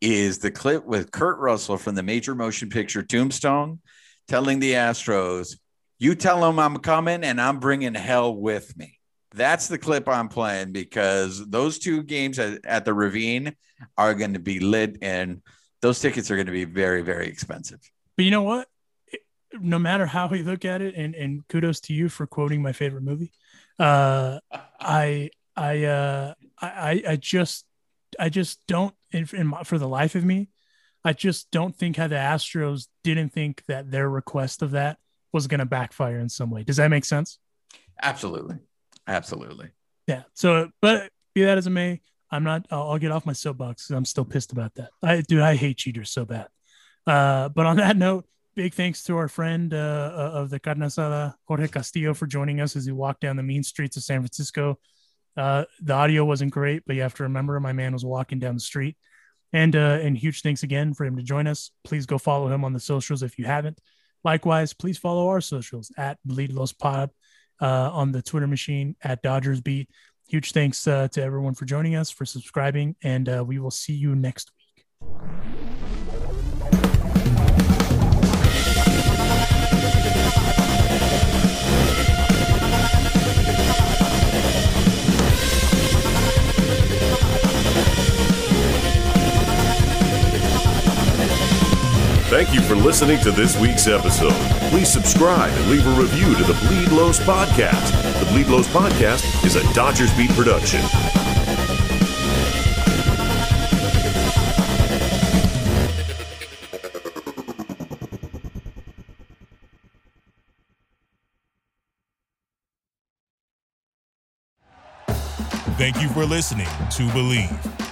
is the clip with Kurt Russell from the major motion picture Tombstone telling the Astros, You tell them I'm coming and I'm bringing hell with me. That's the clip I'm playing because those two games at, at the Ravine are going to be lit and those tickets are going to be very, very expensive. But you know what? No matter how we look at it, and, and kudos to you for quoting my favorite movie. Uh, I I uh, I I just I just don't in, in my, for the life of me, I just don't think how the Astros didn't think that their request of that was going to backfire in some way. Does that make sense? Absolutely, absolutely. Yeah. So, but be that as it may, I'm not. I'll, I'll get off my soapbox. I'm still pissed about that. I dude, I hate cheaters so bad. Uh, but on that note, big thanks to our friend uh, uh of the carne asada, Jorge Castillo, for joining us as he walked down the mean streets of San Francisco. Uh, the audio wasn't great, but you have to remember my man was walking down the street. And uh, and huge thanks again for him to join us. Please go follow him on the socials if you haven't. Likewise, please follow our socials at Bleed Los Pod uh, on the Twitter machine at Dodgers Beat. Huge thanks uh, to everyone for joining us, for subscribing, and uh, we will see you next week. Thank you for listening to this week's episode. Please subscribe and leave a review to the Bleed Los Podcast. The Bleed Los Podcast is a Dodgers Beat production. Thank you for listening to Bleav.